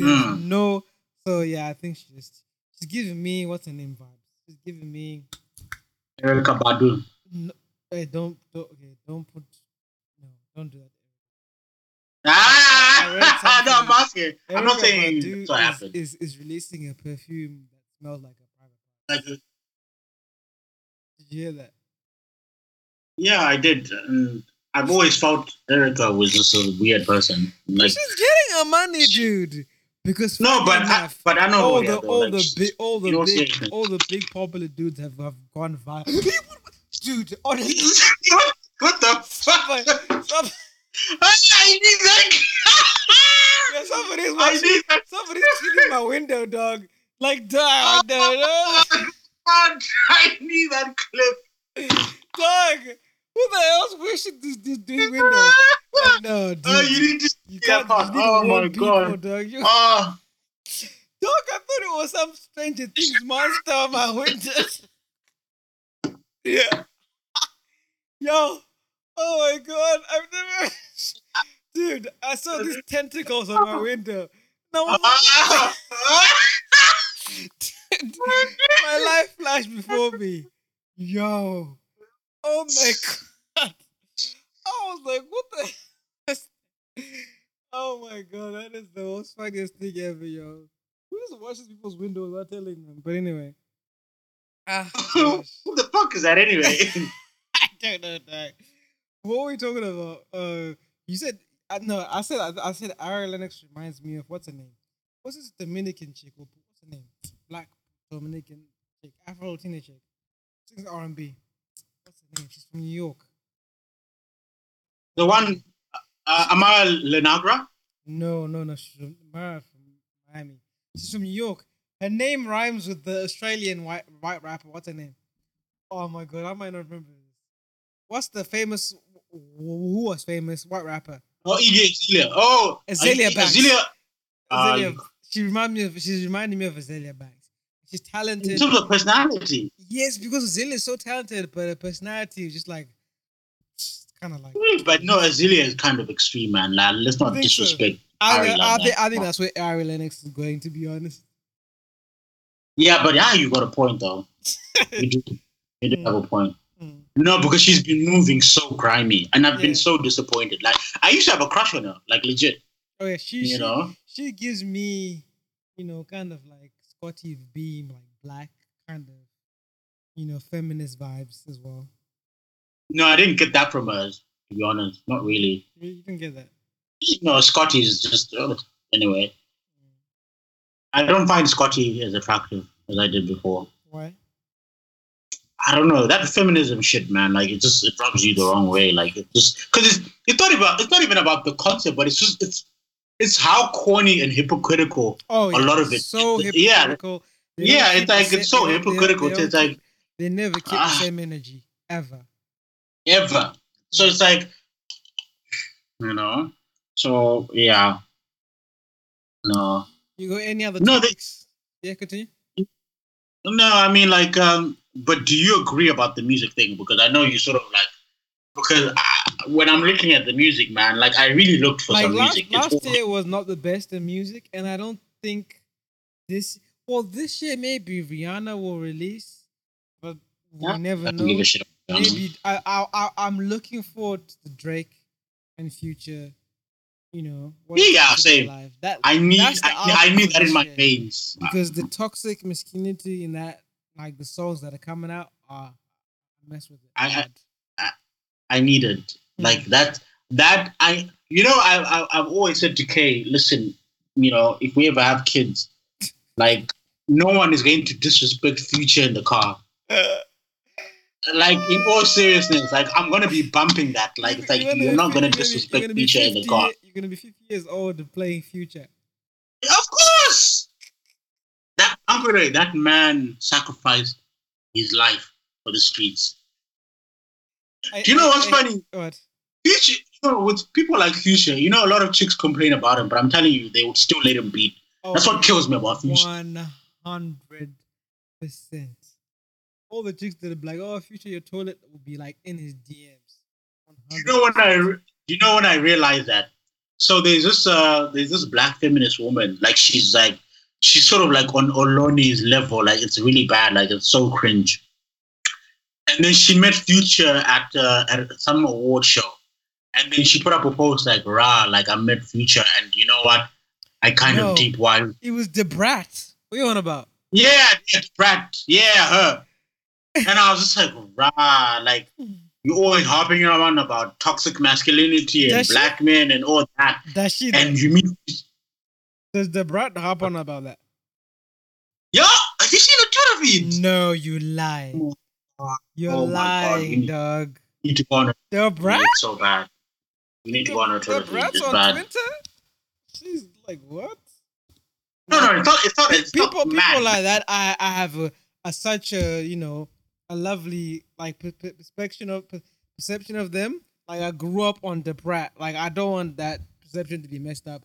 Mm. No, so yeah, I think she just she's giving me what's her name vibes. She's giving me Erykah Badu. no, hey, don't don't okay, don't put no, don't do that. Ah, no, I'm asking. I'm not saying Badu that's what is, happened. is is releasing a perfume that smells like a private. Did you hear that? yeah, I did. And I've always felt Erykah was just a weird person. Like, She's getting her money, dude. Because no, but funny I, but I know all all the all the big all the don't big anything. all the big popular dudes have, have gone viral. Dude, honestly, what, what the somebody, fuck? I need that. yeah, somebody's I watching, need that. somebody's cleaning my window, dog. Like, dog, dog, dog, I need that clip. dog. Who the hell's wishing this this, this window? Like, no, dude. Oh, you need to you that part. you Oh my people, god. dog. You, Oh, Dog, I thought it was some Stranger Things monster on my windows. yeah. Yo. Oh my god. I've never. Dude, I saw these tentacles on my window. No, Ah. dude, my life flashed before me. Yo. Oh my god. I was like, what the? oh my god, that is the most funniest thing ever, yo. Who just watches people's windows without telling them? But anyway. Ah. Who the fuck is that anyway? I don't know that. What were we talking about? Uh, you said uh, no. I said I, I said Ari Lennox reminds me of what's her name? What's this Dominican chick? What's her name? Black Dominican chick, Afro Latina chick. Sings R and B. She's from New York. the one, uh, Amara La Negra. No, no, no. She's from, Mara from Miami. She's from New York. Her name rhymes with the Australian white white rapper. What's her name? Oh my god, I might not remember this. What's the famous? Who was famous white rapper? Oh, Iggy Azalea. Oh, Azealia uh, Banks. Azealia. Uh, Azealia, she reminds me of. She's reminding me of Azealia Banks. She's in talented. terms of personality, Yes, because Azealia is so talented, but her personality is just like, kind of like. Hmm, but no, Azealia is kind of extreme, man. Like, let's not think so? disrespect. I, Ari I, think, I think that's where Ari Lennox is going. To be honest. Yeah, but yeah, you got a point though. You do, you do have a point. Mm. No, because she's been moving so grimy, and I've Yeah. been so disappointed. Like, I used to have a crush on her, like legit. Oh yeah, she You she, know, she gives me, you know, kind of like Scottie Beam, like black, kind of, you know, feminist vibes as well. no, I didn't get that from her. To be honest, not really. You can get that. No, Scottie is just uh, anyway. I don't find Scotty as attractive as I did before. Why? I don't know that feminism shit, man. Like it just it rubs you the wrong way. Like it just because it's it's not about it's not even about the concept, but it's just it's it's how corny and hypocritical. Oh, A lot of it- So yeah. hypocritical. Don't Yeah, it's like it's so don't- they hypocritical. they It's like they never keep Ah. the same energy ever. ever. So it's like, you know. So yeah, no, You got any other No, they- yeah, continue. no. I mean, like, um, but do you agree about the music thing? Because I know you sort of like, because I, when I'm looking at the music, man, like I really looked for like some last, music. Last year was not the best in music, and I don't think this. Well, this year maybe Rihanna will release, but we Yeah, never I know. Give a shit maybe I, I, I, I'm looking forward to Drake and Future. You know, Yeah, yeah, happens in their same. life. That I need, I, I need that in my veins. because the toxic masculinity in that, like the songs that are coming out, are I mess with it. I- I- needed Mm. like that. That I, you know, I, I I've always said to Kay, listen, you know, if we ever have kids, like no one is going to disrespect Future in the car. Like in all seriousness, like I'm gonna be bumping that. Like it's like You're you're not gonna you're disrespect gonna Future in the car. you're gonna be 50 years old playing Future. Of course. That Uncle that man sacrificed his life for the streets. I- Do you know what's I- funny? What? Future, you know, with people like Future, you know, a lot of chicks complain about him, but I'm telling you, they would still let him beat. That's what kills me about Future. One hundred percent. All the chicks that are like, "Oh, Future, your toilet," will be like in his DMs. You know when I, re- you know when I realized that. So there's this, uh, there's this black feminist woman. Like she's like, she's sort of like on Oloni's level. Like it's really bad. Like it's so cringe. And then she met Future at uh, at some award show, and then she put up a post like, "Rah, like I met Future, and you know what? I kind No. of deep wise." It was Debrat. brat. What you on about? Yeah, yeah, Brad. Yeah, her. And I was just like, rah, like you always harping around about toxic masculinity and Does she? black men and all that. Does she? And you mean Does Da Brat hop on about that? Yeah, have you seen the Twitter feed? No, you lie. You're Oh my God, you lying, dog. You need to go on her. Da Brat? So bad. You need to go on her The Twitter feed. brat's on bad. Twitter? She's like, what? No, no, it's not. It's not. It's people, not people mad. like that. I, I have a, a such a, you know, a lovely like per- per- perception of perception of them. Like I grew up on Da Brat. Like I don't want that perception to be messed up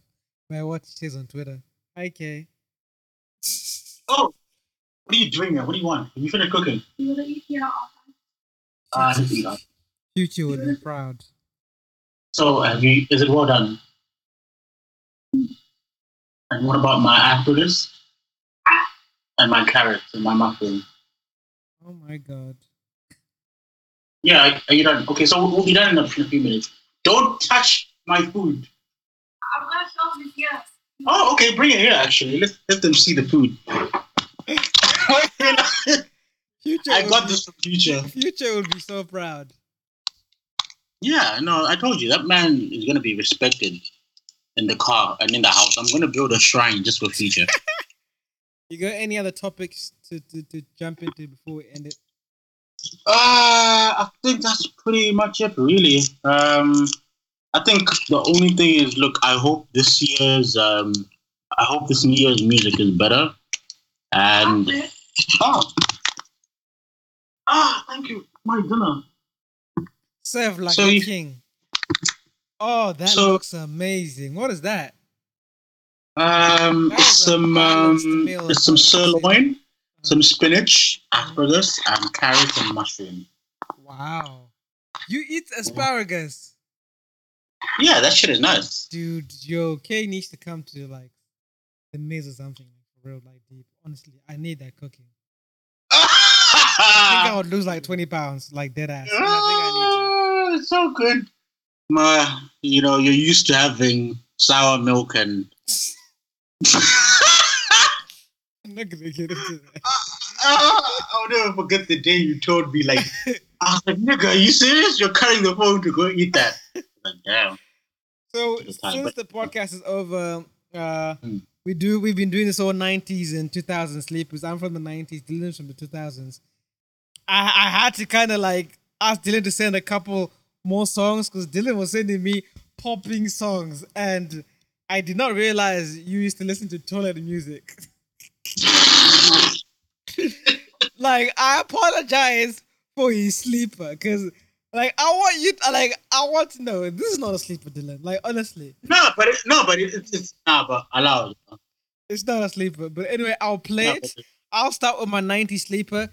by what she says on Twitter. Hi, Kay. Oh, what are you doing there? What do you want? Have you finished cooking? You want to eat here Ah, uh, I think. Future would be proud. so, have you? Is it well done? And what about my asparagus? And my carrots and my muffin? Oh my god. Yeah, are- are you done? Okay, so we'll, we'll be done in a, few minutes. Don't touch my food. I'm gonna show you here. Oh, okay, bring it here. Actually, let let them see the food. Future. I got be- this from Future. Future would be so proud. Yeah, no, I told you that man is gonna be respected in the car and in the house. I'm gonna build a shrine just for Future. You got any other topics to, to, to jump into before we end it? Uh, I think that's pretty much it, really. Um, I think the only thing is, look, I hope this year's, um, I hope this New Year's music is better. And oh, ah, ah, thank you, my dinner. Serve like So a you- king. Oh, that So- looks amazing. What is that? Um, That some um, some if I don't sirloin, some spinach, asparagus, and carrot and mushroom. Wow. You eat asparagus. Yeah, that shit is nice. Dude, yo, Kay needs to come to like the maze or something like real, like deep. Honestly, I need that cookie. I think I would lose like 20 pounds, like dead ass. I Ah, it's so good. My, you know, you're used to having sour milk and. I. I'm not gonna get into that. Ah, I'll never forget the day you told me, like, I was like, nigga, are you serious? You're cutting the phone to go eat that. Like, damn. So since the podcast is over, uh, Hmm. We do we've been doing this all nineties and two thousands sleepers. I'm from the nineties, Dylan's from the two thousands. I I had to kind of like ask Dylan to send a couple more songs because Dylan was sending me popping songs, and I did not realize you used to listen to toilet music. like I apologize for his sleeper because like I want you to, like I want to know this is not a sleeper, Dylan. Like honestly, No, but it, no, but it, it's, it's nah, but allow. it's not a sleeper. But anyway, I'll play Nah, it. I'll start with my 90 sleeper.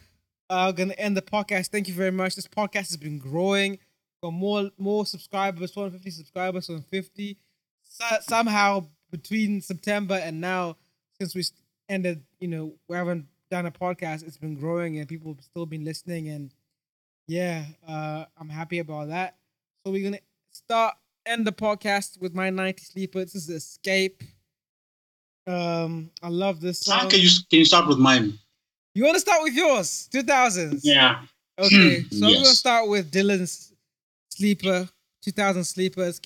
Uh, I'm gonna end the podcast. Thank you very much. This podcast has been growing. Got more more subscribers, 250 subscribers, 150. So, somehow between September and now, since we ended, you know, we haven't done a podcast, it's been growing and people have still been listening. And yeah, uh, I'm happy about that. So we're gonna start end the podcast with my 90 sleeper. This is Xscape. Um, I love this song. Can you can you start with mine? You want to start with yours? 2000s. Yeah. Okay, so I'm going to start with Dylan's Sleeper, 2000 Sleepers.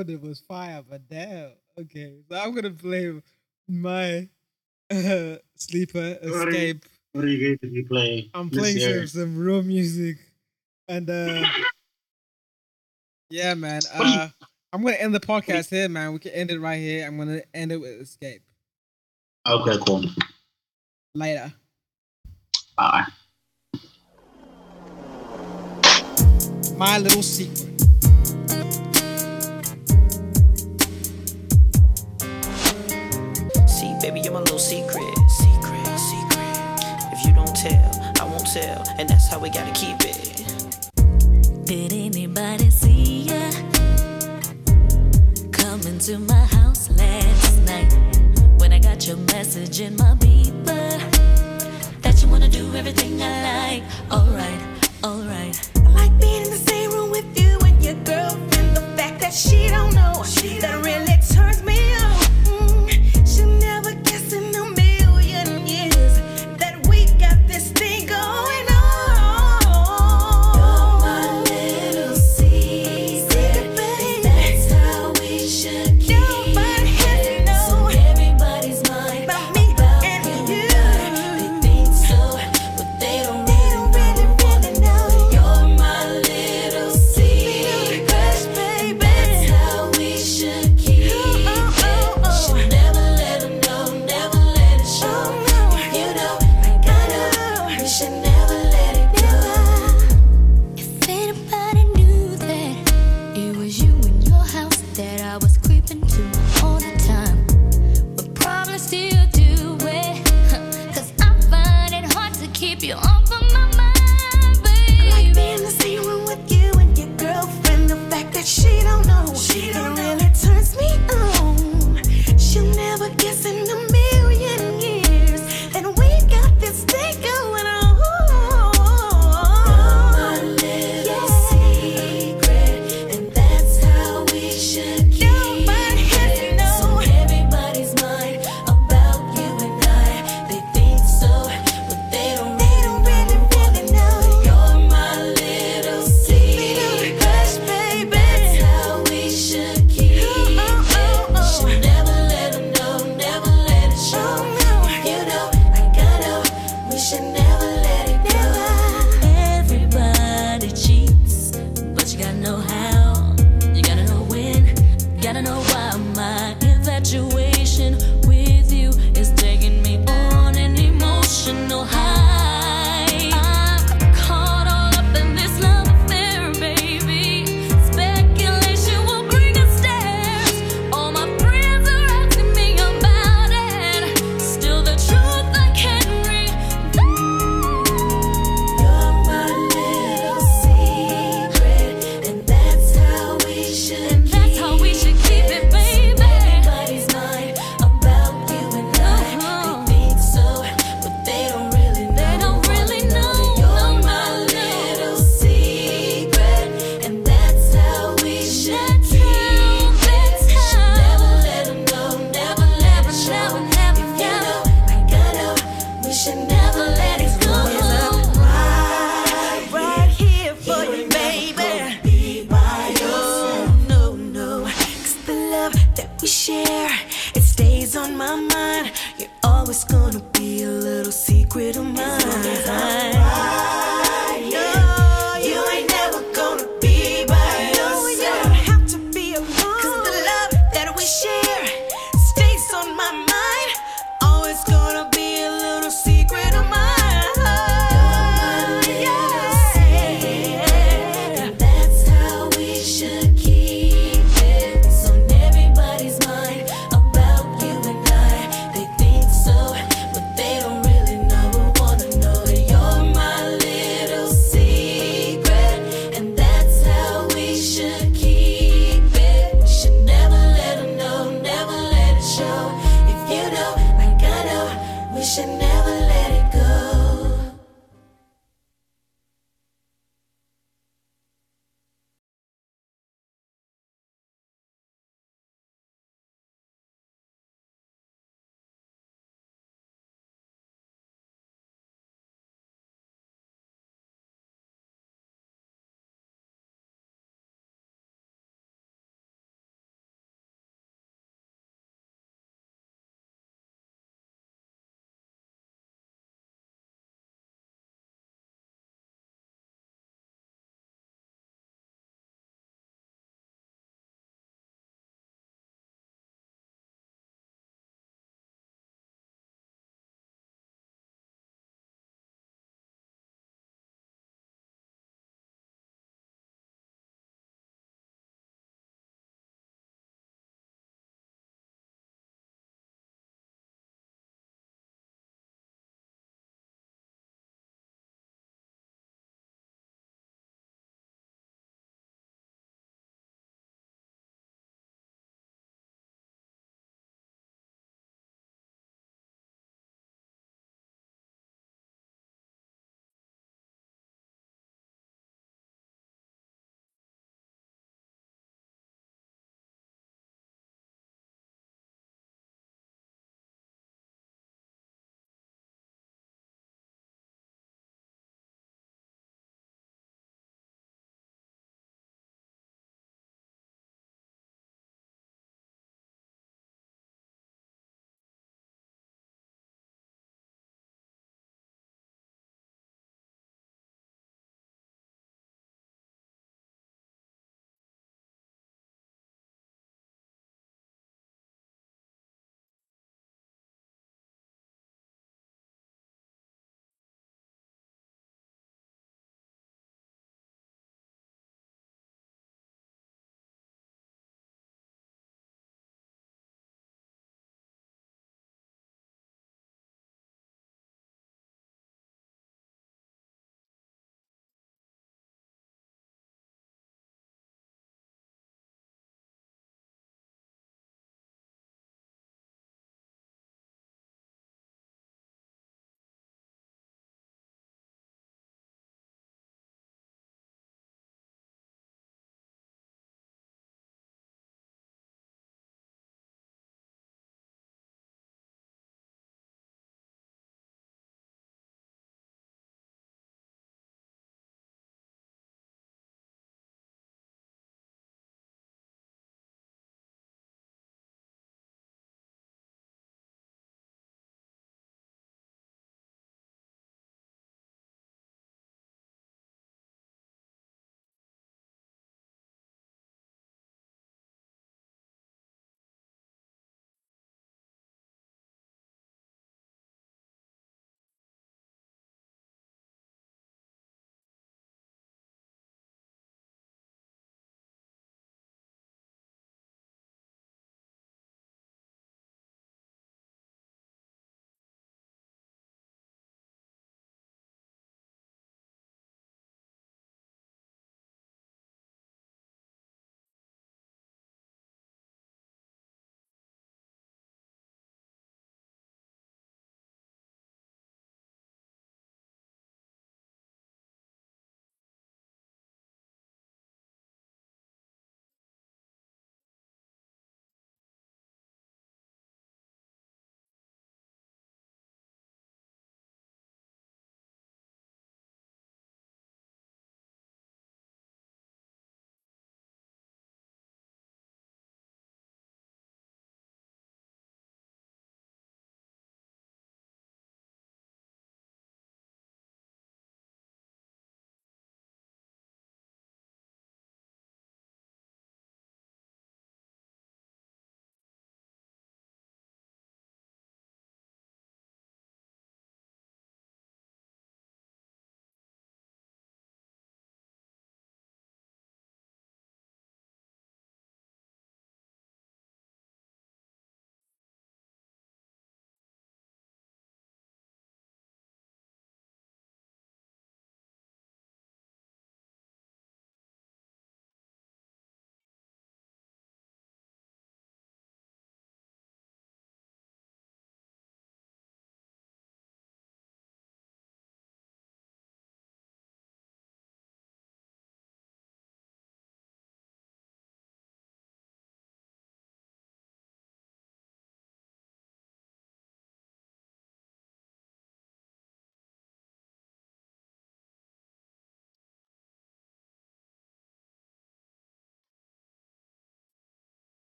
Jordan was fire, but damn. Okay, so I'm gonna play my uh, sleeper Xscape. What are you going to be playing? I'm playing some, it. some real music, and uh, yeah, man. What do you- Uh, I'm gonna end the podcast here, man. We can end it right here. I'm gonna end it with Xscape. Okay, cool. Later. Bye. My little secret. Baby, you're my little secret. Secret, secret. If you don't tell, I won't tell. And that's how we gotta keep it. Did anybody see ya? Coming to my house last night. When I got your message in my beeper. That you wanna do everything I like. Alright, alright. I like being in the same room with you and your girlfriend. The fact that she don't know she that really turns me